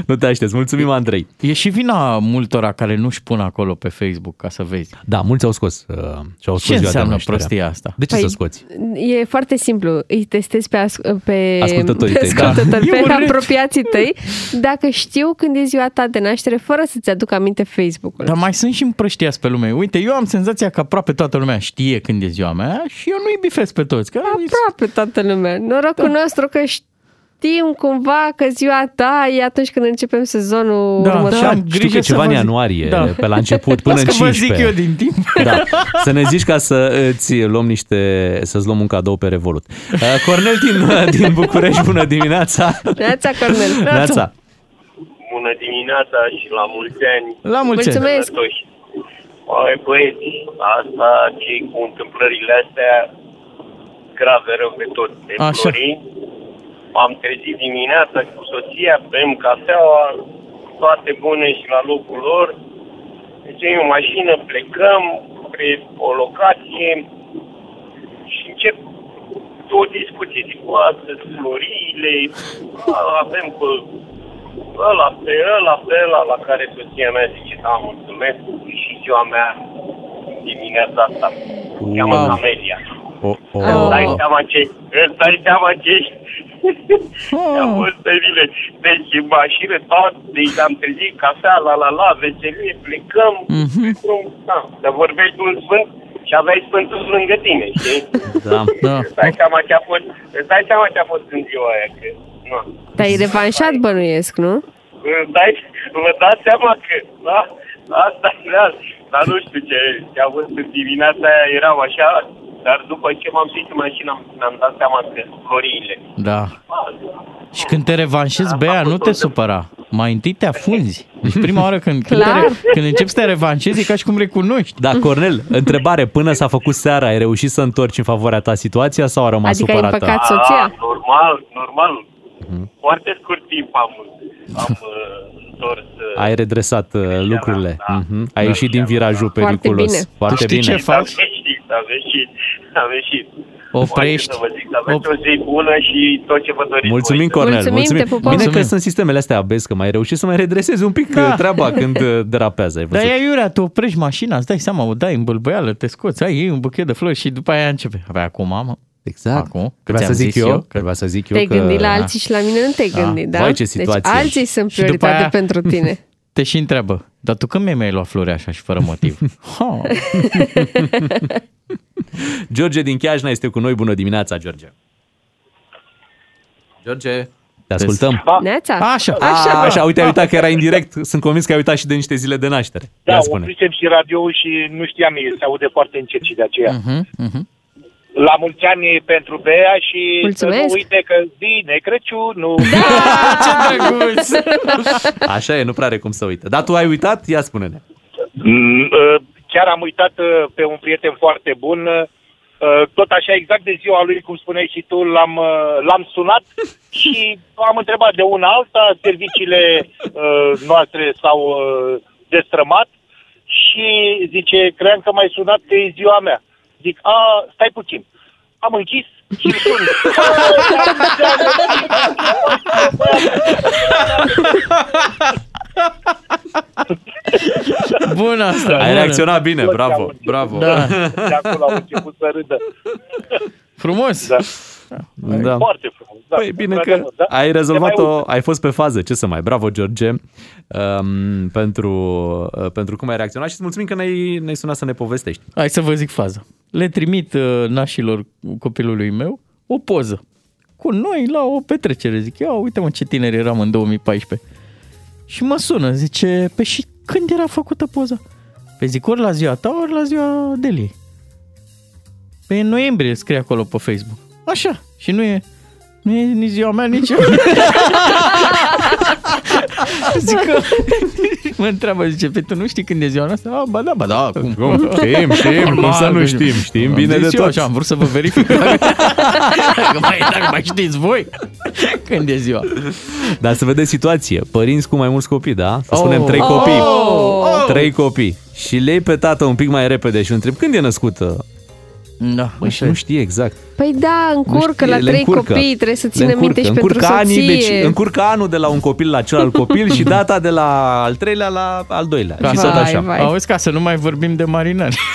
Nu te aștepți. Mulțumim, Andrei. E și vina multora care nu-și pun acolo pe Facebook ca să vezi. Da, mulți au scos uh, și au scos Ce ziua de înseamnă naștere. prostia asta? De ce Păi, să scoți? E foarte simplu. Îi testezi pe, as- pe Ascultătorii pe, tăi, da. ascultători, E pe urât. apropiații tăi, dacă știu când e ziua ta de naștere, fără să-ți aduc aminte Facebook-ul. Dar mai sunt și împrăștiați pe lume. Uite, eu am senzația că aproape toată lumea știe când e ziua mea și eu nu-i bifez pe toți. Că Aproape toată lumea. Norocul Da. nostru că știm cumva că ziua ta e atunci când începem sezonul Da, următor. da. Știu grijă că e să ceva vă în zic. ianuarie, Da. pe la început, până Las în că vă 15. zic eu din timp. Da. Să ne zici ca să îți luăm niște, să-ți luăm un cadou pe Revolut. Uh, Cornel din, din București, bună dimineața! Neața, Cornel. Neața! Bună dimineața și la mulți ani. La mulți ani. Mulțumesc. Sănătoși. Băi, băieți, asta ce cu întâmplările astea grave rău de tot. De Așa. Florin, m-am trezit dimineața cu soția, bem cafeaua, toate bune și la locul lor. Deci în mașină, plecăm spre o locație și încep o discuție. Zic, "Bă, astăzi florile, a, avem pe ăla pe ăla pe ăla la care soția mea zice, da, mulțumesc, și ziua mea dimineața asta. O cheamă Wow. Camelia. Oh, Oh. Îți dai seama ce, îți dai seama ce ești. Oh. Am fost teribile. Deci în mașină, tot, deci am trezit cafea, la la la, veselie, plecăm. Mhm. Mm-hmm. Da, dar vorbești un sfânt și aveai sfântul lângă tine, știi? Da. Da. Îți dai seama ce a fost, îți dai seama ce a fost în ziua aia, că, nu. Te-ai revanșat, bănuiesc, nu? Îți dai, vă dați seama că, da, asta e real. Dar nu știu ce, ce a fost în dimineața aia, erau așa, dar după ce m-am suit în mașină, am, mi-am dat seama că floriile. Da. Și când te revanșezi, Bea, nu te supăra. Mai întâi te afunzi. Deci prima oară când, când, te, Clar. re- când începi să te revanșezi, e ca și cum recunoști. Da, Cornel, întrebare, până s-a făcut seara, ai reușit să întorci în favoarea ta situația sau a rămas Adică ai supărată? împăcat soția? Ah, normal, normal. Foarte scurt timp am, am uh, întors. uh, Ai redresat uh, lucrurile. da. Mhm. Ai ieșit din virajul Foarte periculos. bine. Foarte Tu știi bine. ce faci? Am ieșit, am ieșit, am ieșit. Oprești. Să vă zic, aveți o zi bună și tot ce vă doriți. Mulțumim, voi. Cornel. Mulțumim, te pupăm. Bine că Mulțumim. sunt sistemele astea abezi, că mai reușit să mai redresezi un pic Da. da. treaba când uh, derapează. Ai Dar văzut? e iurea, tu oprești mașina, îți dai seama, o dai în bălbăială, te scoți, ai iei un buchet de flori și după aia începe. Avea acum, mă. Exact. Acum, că Trebuia să ți-am zic zis eu, eu că- trebuia să zic eu Te-ai că... gândit la alții și la mine nu te-ai Da. gândit, da? Vai, ce situație. Deci alții sunt Și după prioritate aia- pentru tine. Te și întreabă, dar tu când mi-ai luat flori așa și fără motiv? ha. George din Chiajna este cu noi. Bună dimineața, George. George, te ascultăm. Neața? Așa. Așa, A, așa, uite, ai uitat că era indirect. Sunt convins că ai uitat și de niște zile de naștere. Da, Ia spune. oprisem și radio și nu știam, se aude foarte încet și de aceea. Uh-huh, uh-huh. La mulți ani pentru Bea și Mulțumesc. să nu uite că bine Crăciunul. Ce drăguț! Așa e, nu prea are cum să uite. Dar tu ai uitat? Ia spune-ne. Mm, uh, Chiar am uitat uh, pe un prieten foarte bun. uh, Tot așa, exact de ziua lui, cum spuneai și tu, l-am, uh, l-am sunat și am întrebat de una alta, serviciile uh, noastre s-au uh, destrămat și zice, cream că m-ai sunat că e ziua mea. Zic, a, stai puțin. Am închis și îl sun. Bun asta. Ai bună. reacționat bine, Toți bravo, au început. bravo. Da. De acolo au început să râdă. Frumos. Da. Da. Foarte frumos. Da, Păi bine că într-adevăr, da. ai Se rezolvat-o, mai aude. ai fost pe fază, ce să mai, bravo George, um, pentru, uh, pentru cum ai reacționat și îți mulțumim că ne-ai, ne-ai sunat să ne povestești. Hai să vă zic faza. Le trimit uh, nașilor copilului meu o poză cu noi la o petrecere. Zic, ia uite mă ce tineri eram în 2014. Și mă sună, zice, pe și când era făcută poza? Pe zic, ori la ziua ta, ori la ziua Deliei. Pe în noiembrie scrie acolo pe Facebook. Așa. Și nu e, nu e nici ziua mea, nici eu. Zic că, mă întreabă, zice, pe tu nu știi când e ziua noastră? Ah, ba da, ba da, cum? Cum? Știm, știm, cum Normal, să nu că- știm, știm Am bine zis de eu tot. Așa, am vrut să vă verific. dacă, mai, dacă mai știți voi când e ziua. Dar să vedeți situație, părinți cu mai mulți copii, da? Să Oh. spunem trei Oh. copii. Oh. Trei copii. Și le iei pe tată un pic mai repede și îl întreb când e născută? Da, Băi, și nu știe exact. Păi da, încurcă Nu la știe, le trei încurcă. copii, trebuie să Le țină încurcă. minte și încurcă pentru anii, soție. deci încurcă anul de la un copil la celălalt copil și data de la al treilea la al doilea. Ca și să- tot așa. vai. Auzi, ca să nu mai vorbim de marinari.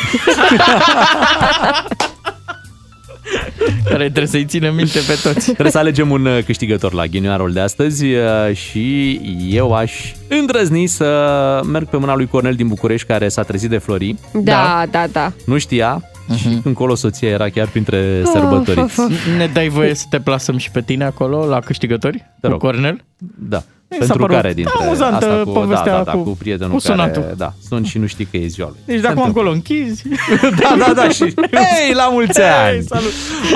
Care trebuie să-i țină minte pe toți. Trebuie să alegem un uh, câștigător la ghinioarul de astăzi uh, și eu aș îndrăzni să merg pe mâna lui Cornel din București care s-a trezit de flori. Da, da, da. Nu știa și încolo soția era chiar printre Of, sărbătoriți. of, of. Ne dai voie să te plasăm și pe tine acolo la câștigători? Te rog. Cu Cornel? Da. Mi s-a Pentru părut care dintre amuzantă asta cu, povestea da, da, da, cu- cu prietenul cu sunatul. care, da, sunt și nu știi că e ziua lui. Deci de Se acum întâmplă. încolo închizi. Da, da, da, și hei, la mulți ani! Hei, salut!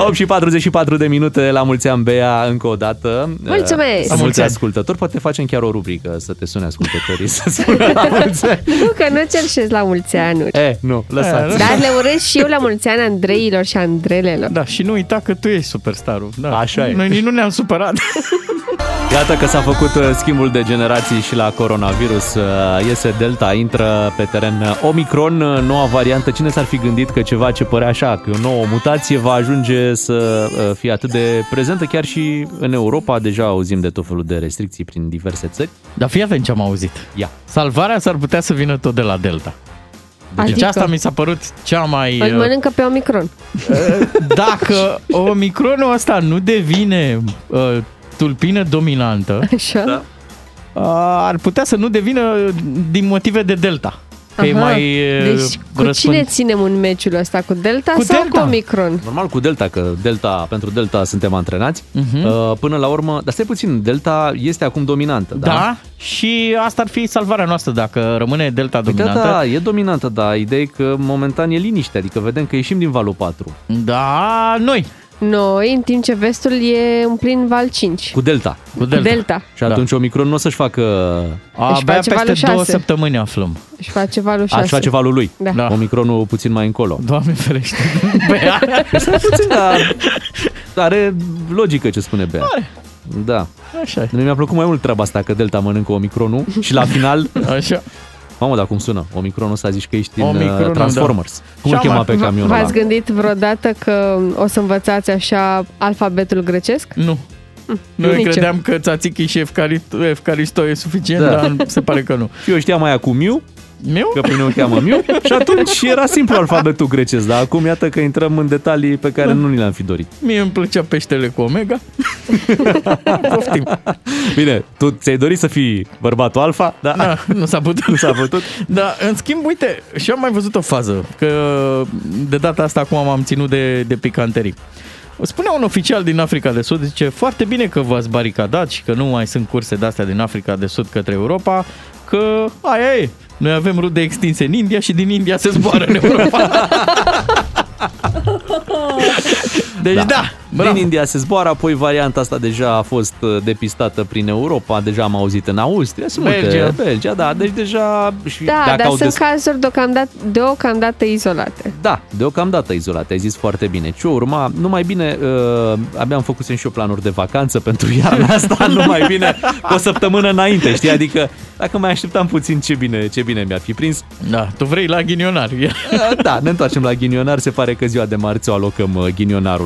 8 și 44 de minute, la mulți ani, Bea, încă o dată. Mulțumesc! La mulți mulți ani! ascultători, poate facem chiar o rubrică să te sune ascultătorii să spună la mulți ani. Nu, că nu cerșesc la mulți ani. E, nu, lăsați. Dar le urez și eu la mulți ani Andreilor și Andrelelor. Da, și nu uita că tu ești superstarul. Da. Așa e. Noi nici nu ne-am supărat. Iată că s-a făcut uh, schimbul de generații și la coronavirus. Uh, Iese Delta, intră pe teren uh, Omicron, uh, noua variantă. Cine s-ar fi gândit că ceva ce părea așa, că o nouă mutație va ajunge să uh, fie atât de prezentă chiar și în Europa. Deja auzim de tot felul de restricții prin diverse țări. Dar fii atent ce am auzit. Ia. Salvarea s-ar putea să vină tot de la Delta. Deci Adică? asta mi s-a părut cea mai... Îl uh, mănâncă pe Omicron. Dacă Omicronul ăsta nu devine uh, tulpină dominantă, Așa? Da. Uh, ar putea să nu devină din motive de Delta. Că e Aha. mai uh, Deci cu răspând- cine ținem un meciul ăsta? Cu Delta Cu sau Delta. cu Omicron? Normal cu Delta, că Delta, pentru Delta suntem antrenați. Mhm. Uh, Până la urmă, dar stai puțin, Delta este acum dominantă, da? Da, și asta ar fi salvarea noastră dacă rămâne Delta Păi da, dominantă. da, e dominantă, da. Ideea e că momentan e liniște, adică vedem că ieșim din valul 4 Da, noi. Noi, în timp ce vestul e în plin val 5. cu Delta. Cu Delta. Delta. Și atunci Omicron nu o să-și facă... Își Abia face peste valul două șase. săptămâni aflăm. Își face valul 6. Aș face valul lui. Da. Da. Omicronul puțin mai încolo. Doamne ferește. Bea. puțin, dar are logică ce spune Bea. Are. Da. Așa e. Mie mi-a plăcut mai mult treaba asta că Delta mănâncă Omicronul și la final... Așa. Mamă, dar cum sună? Omicronul ăsta zici că ești în Omicronul, uh, Transformers. Cum îl Și-am chema mai- pe camionul ăla? V-ați gândit vreodată că o să învățați așa alfabetul grecesc? Nu. Noi nici eu. credeam că țațichi și Efcaristo, Efcaristo e suficient, Da. dar se pare că nu. Și eu știam aia cu Miu, Miu? că prin o cheamă Miu, și atunci era simplu alfabetul grecesc, dar acum iată că intrăm în detalii pe care nu ni le-am fi dorit. Mie îmi plăcea peștele cu omega. Poftim. Bine, tu ți-ai dorit să fii bărbatul alfa, da? Da, nu s-a putut. Nu s-a putut? Da, în schimb, uite, și am mai văzut o fază, că de data asta acum m-am ținut de, de picanterii. Spunea un oficial din Africa de Sud, zice, foarte bine că v-ați baricadat și că nu mai sunt curse de-astea din Africa de Sud către Europa, că aia e, noi avem rude extinse în India și din India se zboară în Europa. deci da, da bravo. Din India se zboară, apoi varianta asta deja a fost uh, depistată prin Europa, deja am auzit în Austria, sunt Belgia. multe, Belgia, da, deci deja și Da, dacă dar au sunt des- cazuri deocamdată, deocamdată izolate. Da, deocamdată izolate, ai zis foarte bine. Ce urma, numai bine, uh, abia am făcut și eu planuri de vacanță pentru iarna asta, numai bine cu o săptămână înainte, știi? Adică dacă mai așteptam puțin, ce bine, ce bine mi-ar fi prins. Da, tu vrei la ghinionar. Uh, Da, ne întoarcem la ghinionar, se pare că ziua de marți o alocăm uh,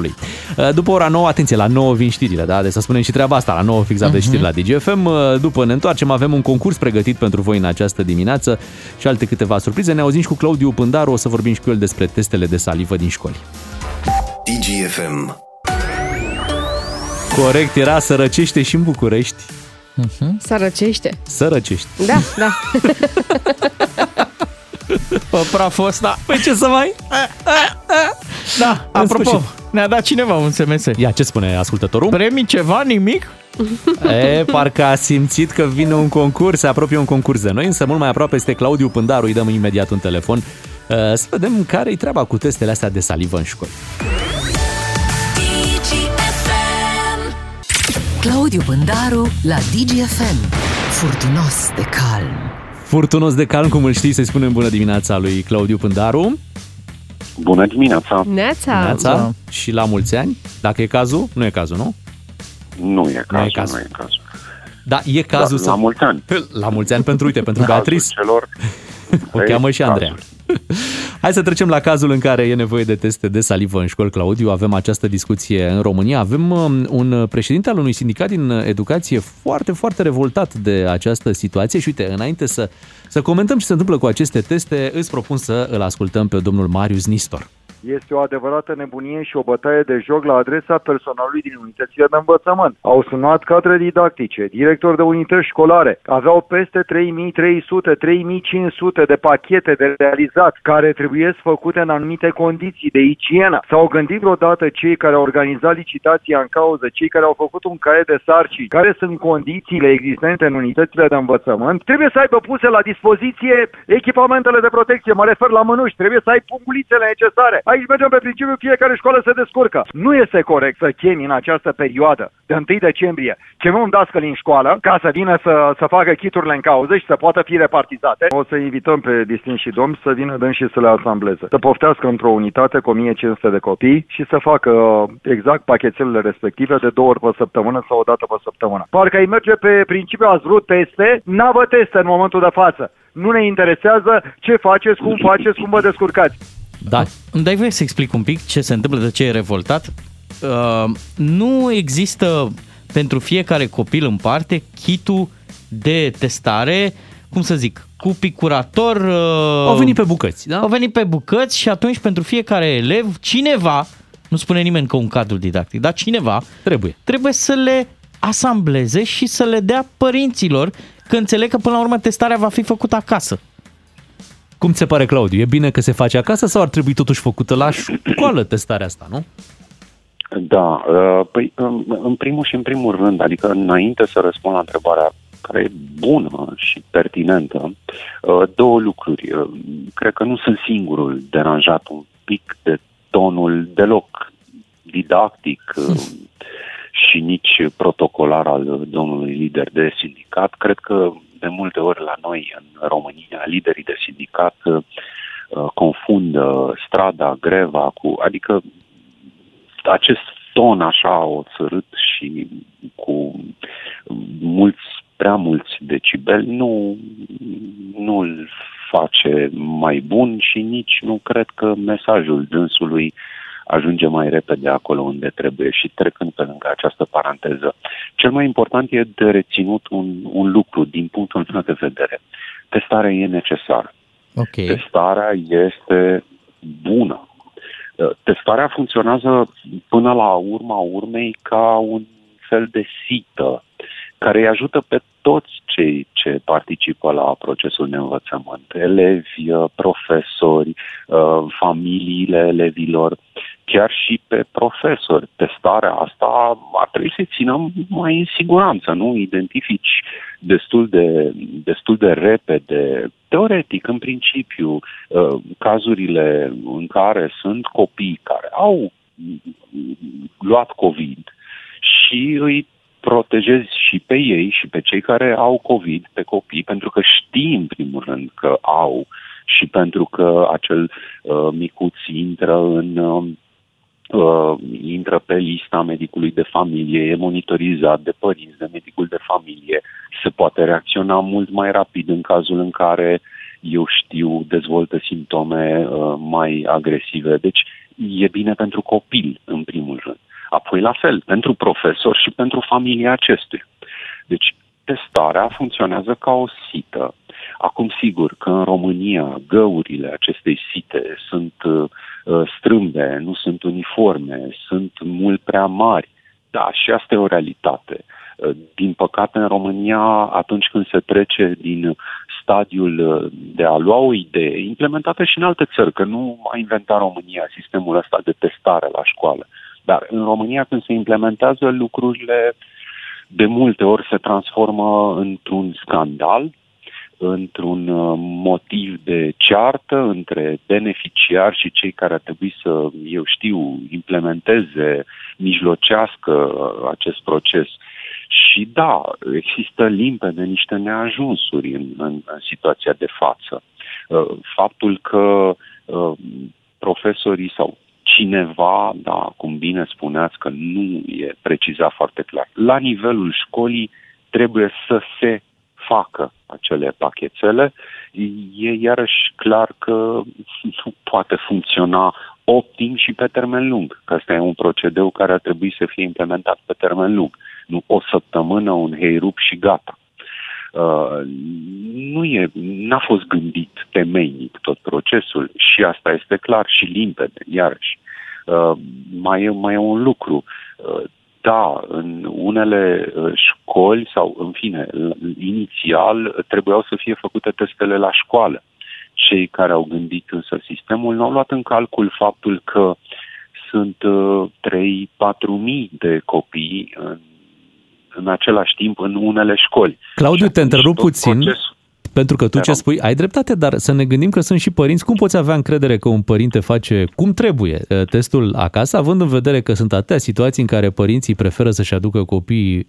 ghinionarului. Pundarului. Uh, După ora 9, atenție, la 9 vin știrile, da? Deci să spunem și treaba asta, la 9 fix aveți Mhm. știri la DGFM. Uh, După ne întoarcem, avem un concurs pregătit pentru voi în această dimineață și alte câteva surprize. Ne auzim și cu Claudiu Pândaru, o să vorbim și cu el despre testele de salivă din școli. DGFM. Corect, era sărăcește și în București. Sărăcește. Sărăcești. Da, da. Pe praful ăsta. Păi ce să mai... Da, În apropo, sfârșit. ne-a dat cineva un SMS. Ia, ce spune ascultătorul? Premii ceva, nimic? E, parcă a simțit că vine un concurs, se apropie un concurs de noi, însă mult mai aproape este Claudiu Pândaru, îi dăm imediat un telefon uh, să vedem care-i treaba cu testele astea de salivă în școli. Claudiu Pândaru la DGFM. Furtunos de calm. Furtunos de calm, cum îl știi, să-i spunem bună dimineața lui Claudiu Pândaru. Bună dimineața! Neața. Neața. Și la mulți ani, dacă e cazul, nu e cazul, nu? Nu e cazul, Nu e cazul. nu e cazul. Da, e cazul Da, să... la mulți ani. La mulți ani pentru, uite, pentru Beatrice. celor... O cheamă și Andreea. Hai să trecem la cazul în care e nevoie de teste de salivă în școli, Claudiu. Avem această discuție în România. Avem um, un președinte al unui sindicat din educație foarte, foarte revoltat de această situație și uite, înainte să, să comentăm ce se întâmplă cu aceste teste, îți propun să îl ascultăm pe domnul Marius Nistor. Este o adevărată nebunie și o bătaie de joc la adresa personalului din unitățile de învățământ. Au sunat cadre didactice, directori de unități școlare, aveau peste 3300, 3500 de pachete de realizat care trebuie făcute în anumite condiții de igienă. S-au gândit vreodată cei care au organizat licitația în cauză, cei care au făcut un caiet de sarcini, care sunt condițiile existente în unitățile de învățământ, trebuie să aibă puse la dispoziție echipamentele de protecție, mă refer la mânuși, trebuie să ai pungulițele necesare. Aici mergem pe principiu, fiecare școală se descurcă. Nu este corect să chemi în această perioadă de 1 decembrie, chemăm un dascăl în școală ca să vină să, să facă chiturile în cauză și să poată fi repartizate. O să invităm pe distinși domni să vină dâns și să le asambleze. Să poftească într-o unitate cu 1500 de copii și să facă uh, exact pachetelele respective de două ori pe săptămână sau o dată pe săptămână. Parcă ai merge pe principiu ați vrut teste, n-avă teste în momentul de față. Nu ne interesează ce faceți, cum faceți, cum vă descurcați. Da. Îmi dai voie să explic un pic ce se întâmplă, de ce e revoltat? Uh, nu există pentru fiecare copil în parte kitul de testare, cum să zic, cu picurator. Uh, Au venit pe bucăți, da? Au venit pe bucăți și atunci pentru fiecare elev, cineva, nu spune nimeni că un cadru didactic, dar cineva trebuie, trebuie să le asambleze și să le dea părinților, că înțeleg că până la urmă testarea va fi făcută acasă. Cum ți se pare, Claudiu? E bine că se face acasă sau ar trebui totuși făcută la școală testarea asta, nu? Da, uh, păi în, în primul și în primul rând, adică înainte să răspund la întrebarea care e bună și pertinentă, uh, două lucruri. Uh, Cred că nu sunt singurul deranjat un pic de tonul deloc didactic uh, și nici protocolar al domnului lider de sindicat. Cred că de multe ori la noi în România, liderii de sindicat uh, confundă strada, greva cu, adică acest ton așa oțărât și cu mulți, prea mulți decibeli nu, nu îl face mai bun și nici nu cred că mesajul dânsului ajunge mai repede acolo unde trebuie și trecând pe lângă această paranteză. Cel mai important e de reținut un, un lucru din punctul meu de vedere. Testarea e necesară. Okay. Testarea este bună. Testarea funcționează până la urma urmei ca un fel de sită care îi ajută pe toți cei ce participă la procesul de învățământ, elevi, profesori, familiile elevilor, chiar și pe profesori. Testarea asta ar trebui să țină mai în siguranță, nu? Identifici destul de, destul de repede, teoretic, în principiu, cazurile în care sunt copii care au luat COVID și îi protejezi și pe ei și pe cei care au COVID, pe copii, pentru că știi în primul rând că au și pentru că acel uh, micuț intră în uh, uh, intră pe lista medicului de familie, e monitorizat de părinți, de medicul de familie, se poate reacționa mult mai rapid în cazul în care eu știu, dezvoltă simptome uh, mai agresive. Deci e bine pentru copil, în primul rând. Apoi la fel, pentru profesor și pentru familia acestuia. Deci, testarea funcționează ca o sită. Acum, sigur că în România găurile acestei site sunt uh, strâmbe, nu sunt uniforme, sunt mult prea mari. Da, și asta e o realitate. Uh, din păcate, în România, atunci când se trece din stadiul uh, de a lua o idee, implementată și în alte țări, că nu a inventat România sistemul ăsta de testare la școală, dar în România, când se implementează lucrurile, de multe ori se transformă într-un scandal, într-un uh, motiv de ceartă între beneficiari și cei care ar trebui să, eu știu, implementeze, mijlocească acest proces. Și da, există limpede niște neajunsuri în, în, în situația de față. Uh, faptul că uh, profesorii sau cineva, da, cum bine spuneați că nu e precizat foarte clar, la nivelul școlii trebuie să se facă acele pachetele, e iarăși clar că nu poate funcționa optim și pe termen lung, că ăsta e un procedeu care ar trebui să fie implementat pe termen lung, nu o săptămână, un heirup și gata. Uh, nu e, n-a fost gândit temeinic tot procesul și asta este clar și limpede, iarăși. Uh, mai, e, mai e un lucru. Uh, da, în unele uh, școli sau, în fine, inițial trebuiau să fie făcute testele la școală. Cei care au gândit însă sistemul nu au luat în calcul faptul că sunt 3-4 mii de copii în, în același timp în unele școli. Claudiu, te întrerup puțin. Procesul, pentru că tu ce spui, ai dreptate, dar să ne gândim că sunt și părinți. Cum poți avea încredere că un părinte face cum trebuie uh, testul acasă, având în vedere că sunt atâtea situații în care părinții preferă să-și aducă copiii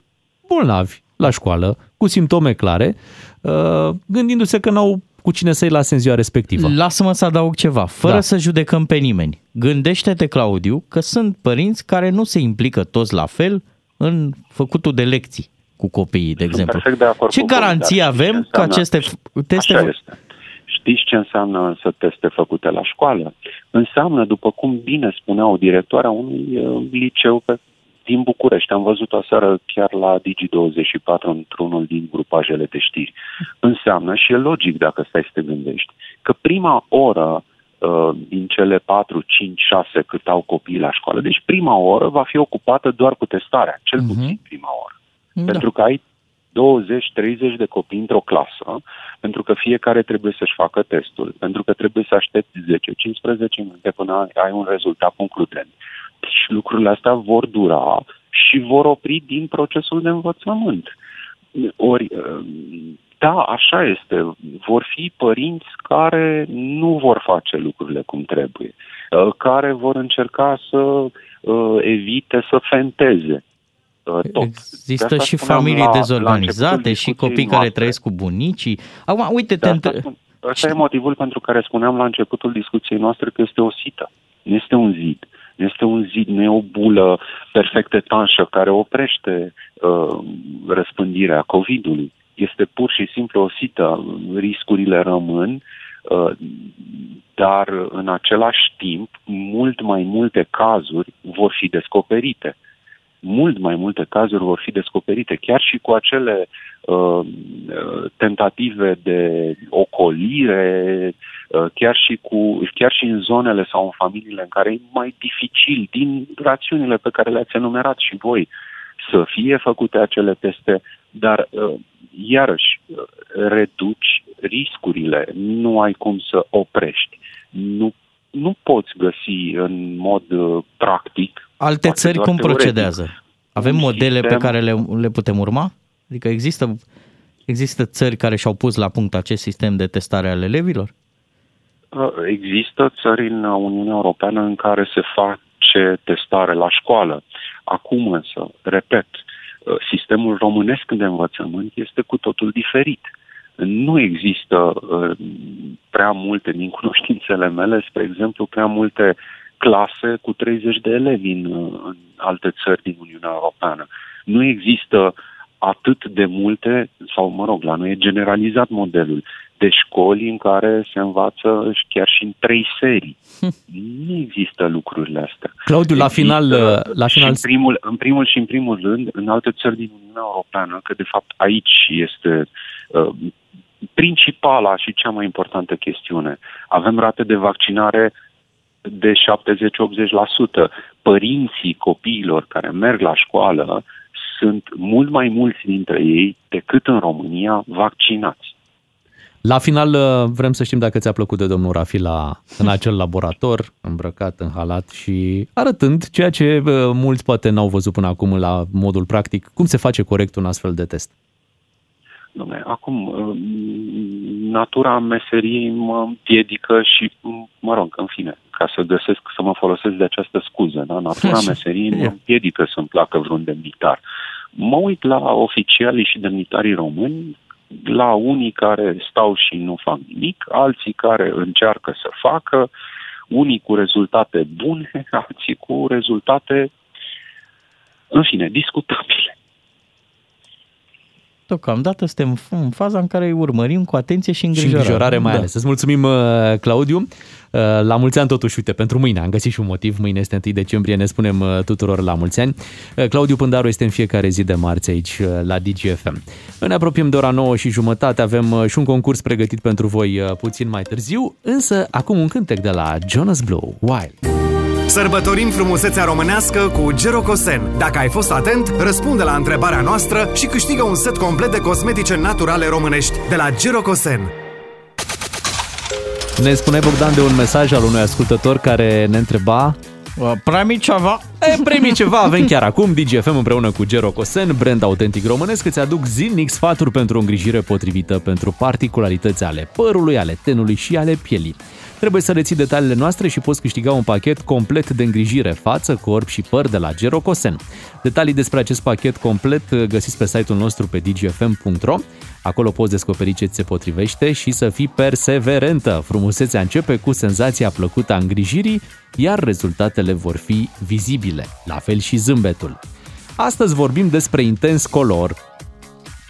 bolnavi la școală, cu simptome clare, uh, gândindu-se că n-au cu cine să-i lase în ziua respectivă. Lasă-mă să adaug ceva, fără da. să judecăm pe nimeni. Gândește-te, Claudiu, că sunt părinți care nu se implică toți la fel în făcutul de lecții cu copiii, de exemplu. Perfect de acord ce cu garanție avem că aceste teste... Așa este. Știți ce înseamnă să teste făcute la școală? Înseamnă, după cum bine spunea o directoare a unui uh, liceu pe, din București, am văzut o seară chiar la Digi24 într-unul din grupajele de știri. Înseamnă, și e logic dacă stai să te gândești, că prima oră uh, din cele 4, 5, 6 cât au copiii la școală, deci prima oră va fi ocupată doar cu testarea, cel uh-huh. puțin prima oră. Da. Pentru că ai 20-30 de copii într-o clasă, pentru că fiecare trebuie să-și facă testul, pentru că trebuie să aștepți 10-15 minute până ai un rezultat concludent. Și lucrurile astea vor dura și vor opri din procesul de învățământ. Ori, da, așa este. Vor fi părinți care nu vor face lucrurile cum trebuie, care vor încerca să uh, evite să fenteze Uh, tot. Există de și familii la, dezorganizate la și copii noastre. care trăiesc cu bunicii. Acum, uite, te asta, asta e motivul pentru care spuneam la începutul discuției noastre că este o sită, nu este un zid. Nu este un zid, nu e o bulă perfect etanșă care oprește uh, răspândirea COVID-ului. Este pur și simplu o sită, riscurile rămân, uh, dar în același timp, mult mai multe cazuri vor fi descoperite. Uh, mult mai multe cazuri vor fi descoperite, chiar și cu acele uh, tentative de ocolire, uh, chiar, și cu, chiar și în zonele sau în familiile în care e mai dificil, din rațiunile pe care le-ați enumerat și voi, să fie făcute acele teste, dar uh, iarăși uh, reduci riscurile, nu ai cum să oprești. Nu, nu poți găsi în mod uh, practic Alte țări cum teoretic. procedează? Avem modele sistem... pe care le, le putem urma? Adică există, există țări care și-au pus la punct acest sistem de testare al elevilor? Uh, există țări în Uniunea Europeană în care se face testare la școală. Acum însă, repet, uh, sistemul românesc de învățământ este cu totul diferit. Nu există uh, prea multe, din cunoștințele mele, spre exemplu, prea multe clase cu 30 de elevi în, în alte țări din Uniunea Europeană. Nu există atât de multe, sau mă rog, la noi e generalizat modelul, de școli în care se învață și chiar și în trei serii. Nu există lucrurile astea. Claudiu, la final, la Și final în, primul, în primul și în primul rând, în alte țări din Uniunea Europeană, că de fapt aici este uh, principala și cea mai importantă chestiune. Avem rate de vaccinare de 70-80%. Părinții copiilor care merg la școală sunt mult mai mulți dintre ei decât în România vaccinați. La final uh, vrem să știm dacă ți-a plăcut de domnul Rafi la, în acel laborator, îmbrăcat în halat și arătând ceea ce uh, mulți poate n-au văzut până acum la modul practic, cum se face corect un astfel de test. Dom'le, acum, uh, natura meseriei mă împiedică și, mă rog, în fine, ca să găsesc, să mă folosesc de această scuză, da? Natura Așa. meseriei mă împiedică să-mi placă vreun demnitar. Mă uit la oficialii și demnitarii români, la unii care stau și nu fac nimic, alții care încearcă să facă, unii cu rezultate bune, alții cu rezultate, în fine, discutabile. Deocamdată suntem în faza în care îi urmărim cu atenție și Și îngrijorare. îngrijorare mai Da. ales. Îți mulțumim, uh, Claudiu. Uh, La mulți ani totuși, uite, pentru mâine. Am găsit și un motiv. Mâine este 1 decembrie, ne spunem uh, tuturor la mulți ani. Uh, Claudiu Pândaru este în fiecare zi de marți aici uh, la DGFM. Ne apropiem de ora 9 și jumătate. Avem uh, și un concurs pregătit pentru voi uh, puțin mai târziu. Însă, acum un cântec de la Jonas Blue, Wild. Sărbătorim frumusețea românească cu Gerocosen. Dacă ai fost atent, răspunde la întrebarea noastră și câștigă un set complet de cosmetice naturale românești de la Gerocosen. Ne spune Bogdan de un mesaj al unui ascultător care ne întreba Primi ceva? E, primi ceva avem chiar acum. DGFM împreună cu Gero Cosen, brand autentic românesc, îți aduc zilnic sfaturi pentru o îngrijire potrivită pentru particularități ale părului, ale tenului și ale pielii. Trebuie să reții detaliile noastre și poți câștiga un pachet complet de îngrijire față, corp și păr de la Gero Cosen. Detalii despre acest pachet complet uh, găsiți pe site-ul nostru pe dgfm.ro. Acolo poți descoperi ce ți se potrivește și să fii perseverentă. Frumusețea începe cu senzația plăcută a îngrijirii, iar rezultatele vor fi vizibile, la fel și zâmbetul. Astăzi vorbim despre Intens Color.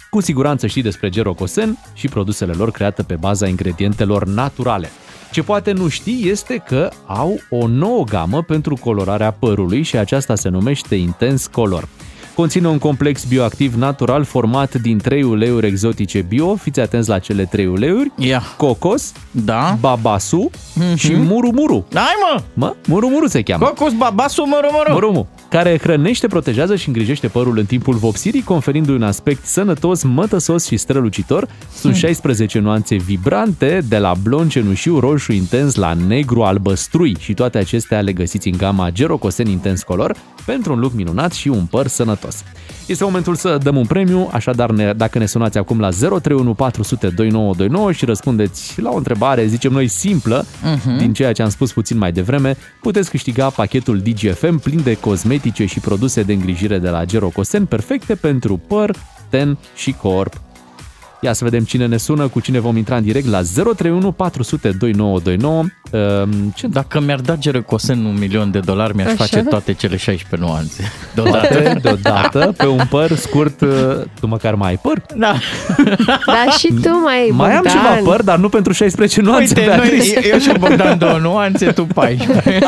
Cu siguranță știi despre Gerocosen și produsele lor create pe baza ingredientelor naturale. Ce poate nu știi este că au o nouă gamă pentru colorarea părului și aceasta se numește Intens Color. Conține un complex bioactiv natural format din trei uleiuri exotice bio. Fiți atenți la cele trei uleiuri. Ia. Cocos, da. babasu Mhm. și murumuru. Hai mă! Mă, murumuru se cheamă. Cocos, babasu, mărumăru. Murumu, care hrănește, protejează și îngrijește părul în timpul vopsirii, conferindu-i un aspect sănătos, mătăsos și strălucitor. Sunt 16 nuanțe vibrante, de la blond cenușiu, roșu intens la negru albăstrui și toate acestea le găsiți în gama Gerocosen Intens Color pentru un look minunat și un păr sănătos. Este momentul să dăm un premiu, așadar ne, dacă ne sunați acum la 031 400 2929 și răspundeți la o întrebare, zicem noi, simplă, Mhm. din ceea ce am spus puțin mai devreme, puteți câștiga pachetul DGFM plin de cosmetice și produse de îngrijire de la Gerocosen perfecte pentru păr, ten și corp. Ia să vedem cine ne sună, cu cine vom intra în direct la 031 400 2929. Um, ce Dacă mi-ar da Gerocosen un milion de dolari, mi-aș Așa? face toate cele 16 nuanțe. Toate deodată pe un păr scurt, uh, tu măcar mai ai păr? Da. Dar și tu mai Mai am Bogdan. ceva păr, dar nu pentru 16 nuanțe, Uite, noi, Beatrice. eu și Bogdan două nuanțe, tu 14.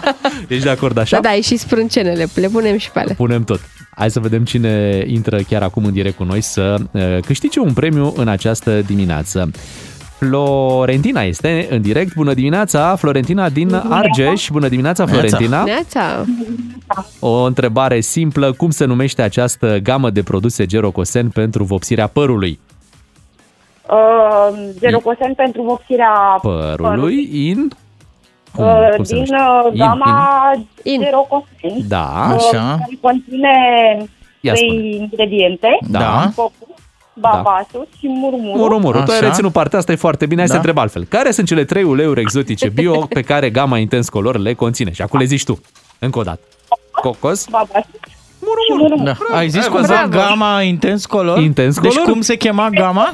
Ești de acord așa? Da, da, și sprâncenele, le punem și pe ale. Punem tot. Hai să vedem cine intră chiar acum în direct cu noi să uh, câștige un premiu în această dimineață. Florentina este în direct. Bună dimineața, Florentina din Argeș. Bună dimineața, Florentina. Neața. O întrebare simplă. Cum se numește această gamă de produse Gerocosen pentru vopsirea părului? Uh, Gerocosen pentru vopsirea Părului in... Cum, uh, cum se din numește? uh, In, gama Gerocosen. Da, uh, așa. care conține Ia trei ingrediente. Da. Cocos, babasul și murmurul. Murumuru, tu ai reținut partea asta, e foarte bine. Hai Da. să întreb altfel. Care sunt cele trei uleiuri exotice bio pe care gama Intens Color le conține? Și acum le zici tu. Încă o dată. Cocos, Babasul și murmurul. Da. Ai zis Ai cumva văzut? gama Intens Color? Intens Deci Color? cum se chema gama?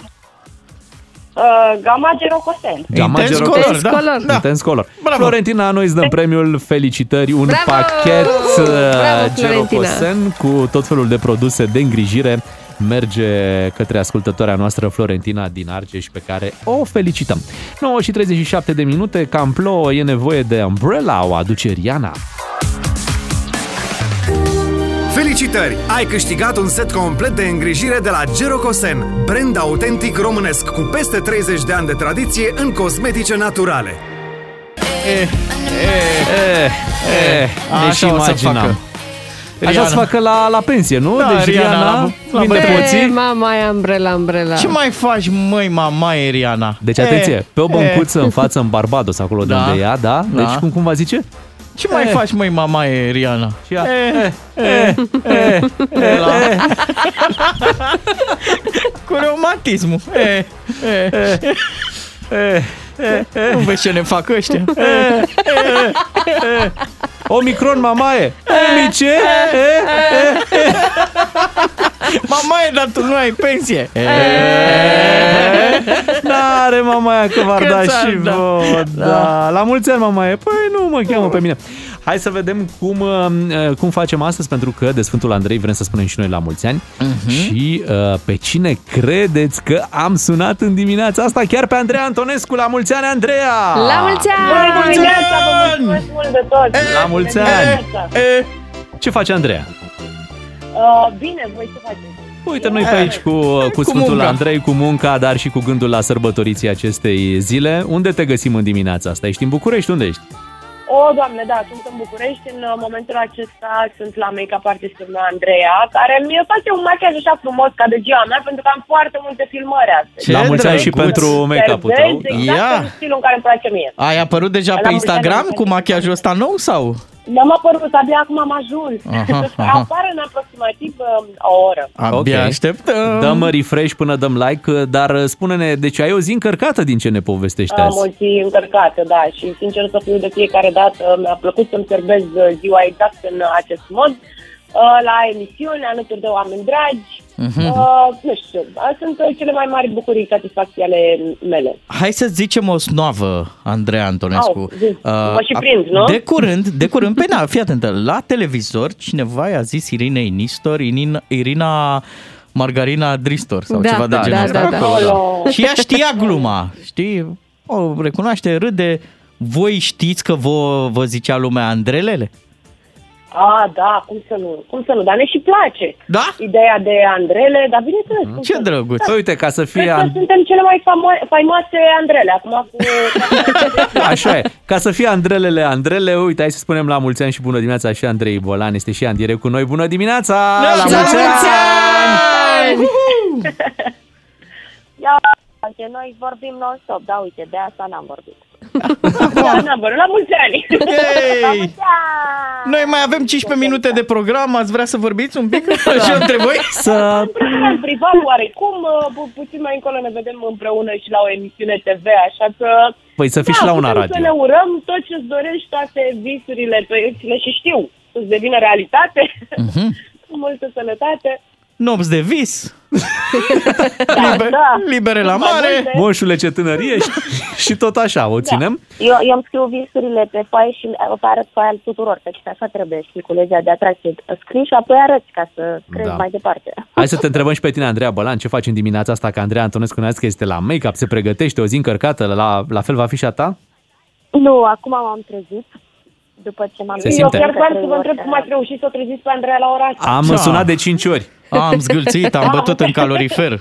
Uh, Gama Gerocosen. Gamma Intens Gero- color, da. color. Da. Intens color. Bravo. Florentina, noi îți dăm premiul Felicitări, un Bravo! pachet uh, Bravo, Florentina! Gerocosen cu tot felul de produse de îngrijire merge către ascultătoarea noastră Florentina din Argeș pe care o felicităm. 9 și 37 de minute, cam plouă, e nevoie de umbrella, o aduce Riana. Felicitări! Ai câștigat un set complet de îngrijire de la Gerocosen, brand autentic românesc cu peste 30 de ani de tradiție în cosmetice naturale. Eh, eh, ne Așa și o să imaginam. facă. Așa Riana. să facă la, la pensie, nu? Da, deci Riana, Riana, la- la vinde bătrâni. poții. E, mama e umbrella, umbrella. Ce mai faci, măi, mama Eriana? Deci atenție, pe o băncuță în față în Barbados, acolo de Da. unde ea, da? Deci Da. cum, cum va zice? Ce mai Eh. faci, măi, mama Eriana? Și ea, Eh, eh, eh, eh, la... Cu reumatismul. Eh, eh, eh, eh, Nu vezi ce ne fac ăștia? Eh, eh, eh. Omicron, mamaie! Omice! Eh, eh, eh. Mamaie, dar tu nu ai pensie. Eh, N-are mamaia că v-ar Că da ți-ar și da. vouă, da. Da. La mulți ani, mamaie! Păi nu mă cheamă pe mine. Hai să vedem cum, uh, cum facem astăzi, pentru că de Sfântul Andrei vrem să spunem și noi la mulți ani. Mhm. Și uh, pe cine credeți că am sunat în dimineața asta? Chiar pe Andreea Antonescu. La mulți ani, Andreea! La mulți Bună ani! dimineața, vă mulțumesc mult de tot! La mulți ani! eh. Ce face Andreea? Uh, bine, voi ce faceți? Uite, noi pe aici cu, cu Sfântul munca. Andrei, cu munca, dar și cu gândul la sărbătoriții acestei zile. Unde te găsim în dimineața asta? Ești în București? Unde ești? O, doamne, da, sunt în București. În uh, momentul acesta sunt la make-up artistul meu, Andreea, care mi face un machiaj așa frumos ca de ziua mea, pentru că am foarte multe filmări astăzi. Ce la mulți ani și drăguț. pentru make-up-ul tău. Servezi exact Ia. în stilul în care îmi place mie. Ai apărut deja La pe mulți Instagram ani, cu machiajul ăsta nou sau? Mi-am apărut, abia acum am ajuns. Aha, aha. Apare în aproximativ uh, o oră. Abia Ok. așteptăm. Dăm refresh până dăm like, dar uh, spune-ne, deci ai o zi încărcată din ce ne povestești Am azi. o zi încărcată, da, și sincer să fiu de fiecare dată, mi-a plăcut să-mi servez uh, ziua exact în acest mod, uh, la emisiune, alături de oameni dragi. Mhm. Uh, nu știu, uh, sunt uh, cele mai mari bucurii, satisfacții ale mele. Hai să zicem o snoavă, Andreea Antonescu. Au, zi. Mă și prind, nu? De curând, de curând, pe na, fii atentă, la televizor cineva i-a zis Irinei Nistor, Irina, Irina Margarina Dristor sau Da, ceva de da, genul da, ăsta. da, da. Acolo. Și ea știa gluma, știi? O recunoaște, râde. Voi știți că vă, vă zicea lumea Andrelele? A, da, cum să nu, cum să nu, dar ne și place. Da? Ideea de Andrele, dar bineînțeles. cum Ce să nu. drăguț! Păi uite, ca să Cred fie... că An- suntem cele mai famo- faimoase Andrele, acum cu... Așa e. Ca să fie Andrelele Andrele, uite, hai să spunem la mulți ani și bună dimineața și Andrei Bolan este și în direct cu noi. Bună dimineața! La mulți ani! Ia, că noi vorbim non-stop, da, uite, de asta n-am vorbit. Da, n-am vorbit, la mulți ani! La Yay! mulți ani! Noi mai avem 15 minute de program, ați vrea să vorbiți un pic așa între voi? Să... În privat, oarecum, uh, pu- puțin mai încolo ne vedem împreună și la o emisiune TV, așa că... Păi să fiți și la una putem radio. să ne urăm tot ce-ți dorești, toate visurile, proiecțiile și știu să-ți devină realitate. Mhm. Multă sănătate. Nopți de vis, Da, liber, da. libere la Mai mare. multe. Moșule ce tânărie și, și tot așa, o ținem. Eu, eu îmi scriu visurile pe foaie și o arăt foaia tuturor, că așa trebuie, știi, cu legea de atracție. Scrii și apoi arăți ca să crezi Da. mai departe. Hai să te întrebăm și pe tine, Andreea Bălan, ce faci în dimineața asta, că Andreea Antonescu ne că este la make-up, se pregătește, o zi încărcată, la, la fel va fi și a ta? Nu, acum m-am trezit. După ce m-am Se Eu simte. chiar vreau să vă întreb cum ați reușit să o treziți pe Andreea la oraș asta. Am Da. sunat de 5 ori. Am zgâlțit, am bătut în calorifer.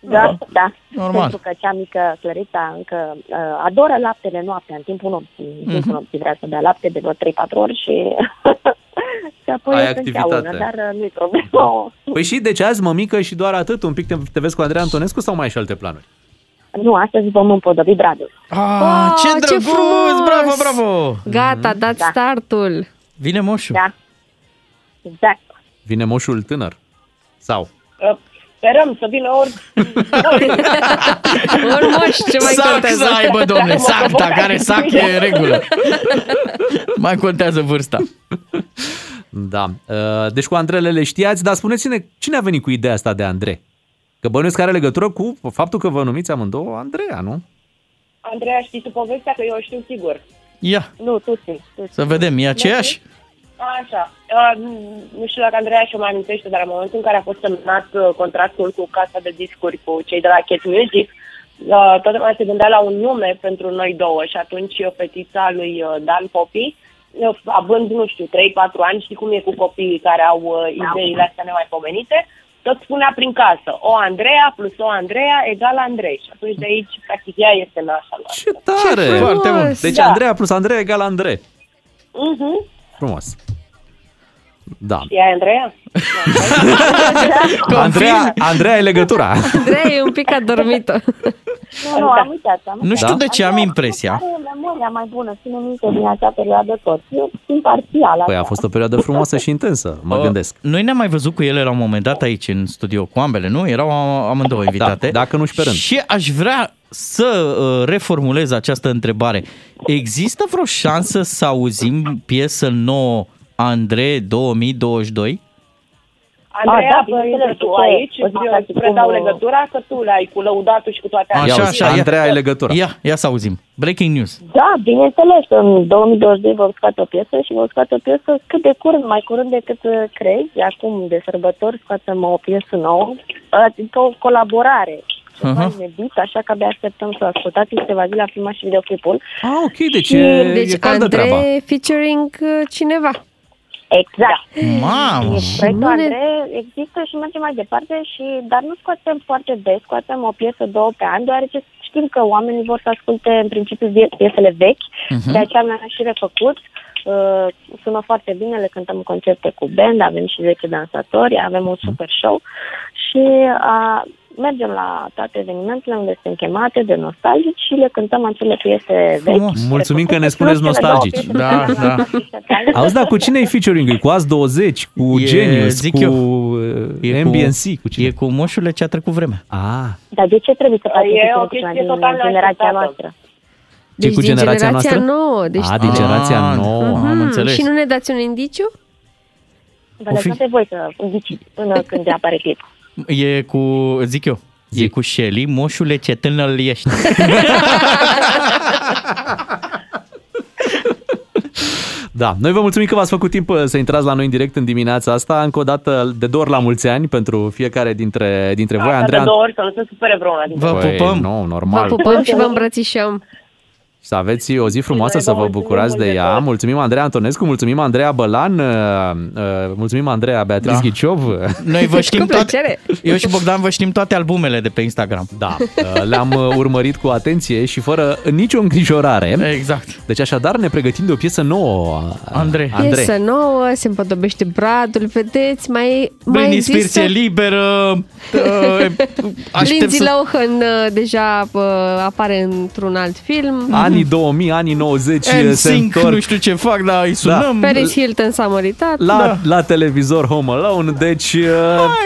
Da, da. Normal. Pentru că cea mică Florița încă uh, adoră laptele noaptea, în timpul nopții. În timpul Mhm. nopții vrea să bea lapte de vreo 3-4 ori și... și apoi Ai o să activitate. înceaună, dar uh, nu-i problemă. Păi și deci azi mămică și doar atât, un pic te, te vezi cu Andreea Antonescu sau mai ai și alte planuri? Nu, astăzi vom împodobi bradul. Ah, ce ce drăguț! frumos! Bravo, bravo! Gata, dați Da. startul. Vine moșul. Da. Exact. Vine moșul tânăr? Sau? Uh, Sperăm să vină ori... Ori moș, ce mai sac contează? să aibă, domne, Dacă mă sac, provocați dacă are sac e în regulă. mai contează vârsta. Da. Uh, Deci cu Andrelele știați, dar spuneți-ne, cine a venit cu ideea asta de Andre? Că bănuiesc că are legătură cu faptul că vă numiți amândouă Andreea, nu? Andreea, știi tu povestea? Că eu o știu sigur. Ia, Nu, tu știi. Tu știi. să vedem, e aceeași? Așa. Uh, nu știu dacă Andreea și-o mai amintește, dar în momentul în care a fost semnat uh, contractul cu casa de discuri cu cei de la Cat Music, uh, toată lumea se gândea la un nume pentru noi două și atunci uh, fetița lui uh, Dan Popi, uh, având, nu știu, 3-4 ani, știi cum e cu copiii care au uh, ideile astea nemaipomenite, tot spunea prin casă, o Andreea plus o Andreea egal Andrei. Și atunci de aici, practic, ea este nașa noastră. Ce tare! Foarte bun. Deci Da. Andreea plus Andreea egal Andrei. Mhm. Frumos. Da. E Andreea? Andreea, Andreea e legătura. Andrei e un pic adormită. Nu, nu, am uitat. Am Nu știu Da? de ce am impresia. Are memoria mai bună, ține minte din acea perioadă tot. Eu sunt parțial. Păi a fost o perioadă frumoasă și intensă, mă Uh, gândesc. Noi ne-am mai văzut cu ele la un moment dat aici în studio cu ambele, nu? Erau amândouă invitate. Da, dacă nu și pe rând. Și aș vrea să uh, reformulez această întrebare. Există vreo șansă să auzim piesă nouă Andrei 2022? Andreea, da, bineînțeles, tu bineînțeles. aici O să îți faci cum- predau legătura, că tu le-ai cu lăudatul și cu toate astea. Așa, Ia așa, uzi, ia. Andreea e legătura. Ia, ia să auzim. Breaking news. Da, bineînțeles, în 2022 vom scoate o piesă și vom scoate o piesă cât de curând, mai curând decât uh, crezi. Acum, de sărbători, scoatem o piesă nouă, adică o colaborare. Ceva Aha. inedit, așa că abia așteptăm să o ascultați în câteva zile a filmat și videoclipul. Ah, ok, deci e, deci e caldă Andrei treaba. featuring uh, cineva. Exact. Mamă! Proiectul Nu ne- Andrei există și merge mai departe, și dar nu scoatem foarte des, scoatem o piesă, două pe an, deoarece știm că oamenii vor să asculte în principiu vie- piesele vechi, Mhm. de aceea le-am și refăcut. Uh, sună foarte bine, le cântăm în concerte cu band, avem și 10 dansatori, avem un super show și uh, mergem la toate evenimentele unde suntem chemate de nostalgici și le cântăm acele piese vechi. Mulțumim că ne spuneți Plus cele două nostalgici. piese Da, pe care da. le-am scris. Auzi, da, cu cine e featuring? E cu AS20, cu E, Genius, zic cu eu, uh, E MBNC, cu cine? E cu moșule ce a trecut vremea. Ah, Dar de ce trebuie să facem E featuring o cu chestie cineva din total generația neașteptată. noastră? Ce Deci cu din generația, generația noastră? nouă. Deci A, din generația Ah, nouă. am Mhm. înțeles. Și nu ne dați un indiciu? Vă lăsați pe voi să ghiciți până când apare clip. E cu, zic eu, e cu Shelly, moșule ce tânăr ești. Da, noi vă mulțumim că v-ați făcut timp uh, să intrați la noi în direct în dimineața asta. Încă o dată, de două ori la mulți ani pentru fiecare dintre, dintre voi. Asta Andreea, de două ori să nu se supere vreuna dintre Vă Păi, pupăm. Nu, Vă normal. pupăm și vă îmbrățișăm. Să aveți o zi frumoasă, noi să vă vă mulțumim bucurați mult de de ea. tot. Mulțumim Andreea Antonescu, mulțumim Andreea Bălan, uh, uh, mulțumim Andreea Beatriz Da. Ghiciov. Noi vă știm Cu toate, plăcere. eu și Bogdan vă știm toate albumele de pe Instagram. Da, uh, le-am uh, urmărit cu atenție și fără nicio îngrijorare. Exact. Deci așadar ne pregătim de o piesă nouă. uh, Andrei. Andrei. Piesă nouă, se împodobește bradul, vedeți, mai, mai Britney Spears există... e liberă. uh, Aștept Lindsay să... Lohan uh, deja uh, apare într-un alt film. Anii 2000, anii 90 se NSYNC, întorc nu știu ce fac, dar îi sunăm. Paris Hilton s-a măritat. la, Da. la televizor Home Alone, deci uh,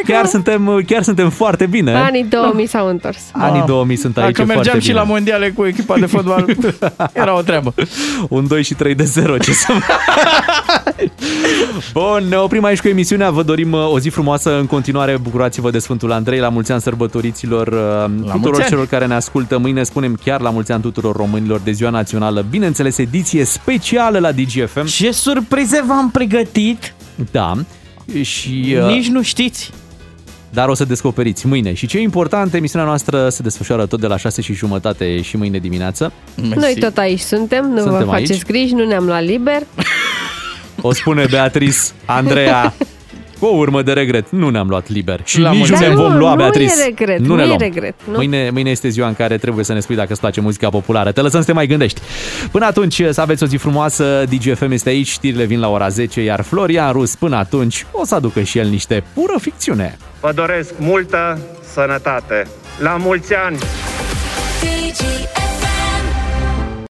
chiar, suntem, chiar suntem foarte bine. Anii 2000 s-au întors. Anii 2000 sunt aici Dacă mergeam foarte și bine. la mondiale cu echipa de fotbal, era o treabă. Un 2 și 3 de 0, ce să Bun, ne oprim aici cu emisiunea. Vă dorim uh, o zi frumoasă în continuare. Bucurați-vă de Sfântul Andrei. La mulți ani sărbătoriților uh, tuturor mulți ani. celor care ne ascultă. Mâine spunem chiar la mulți ani tuturor românilor de ziua națională. Bineînțeles, ediție specială la DGFM. Ce surprize v-am pregătit? Da. Și, uh, Nici nu știți. dar o să descoperiți mâine. Și ce e important, emisiunea noastră se desfășoară tot de la 6 și jumătate și mâine dimineață. Noi tot aici suntem, nu Suntem vă faceți aici. griji, nu ne-am luat liber. O spune Beatrice, Andreea, cu o urmă de regret. Nu ne-am luat liber. Și La nici mulți nu ne ani. vom Nu, lua, nu Beatrice. e regret, nu nu ne e luăm. regret, nu. Mâine, mâine este ziua în care trebuie să ne spui dacă îți place muzica populară. Te lăsăm să te mai gândești. Până atunci, să aveți o zi frumoasă. DGFM este aici, știrile vin la ora 10, iar Florian Rus până atunci o să aducă și el niște pură ficțiune. Vă doresc multă sănătate. La mulți ani! DGFM.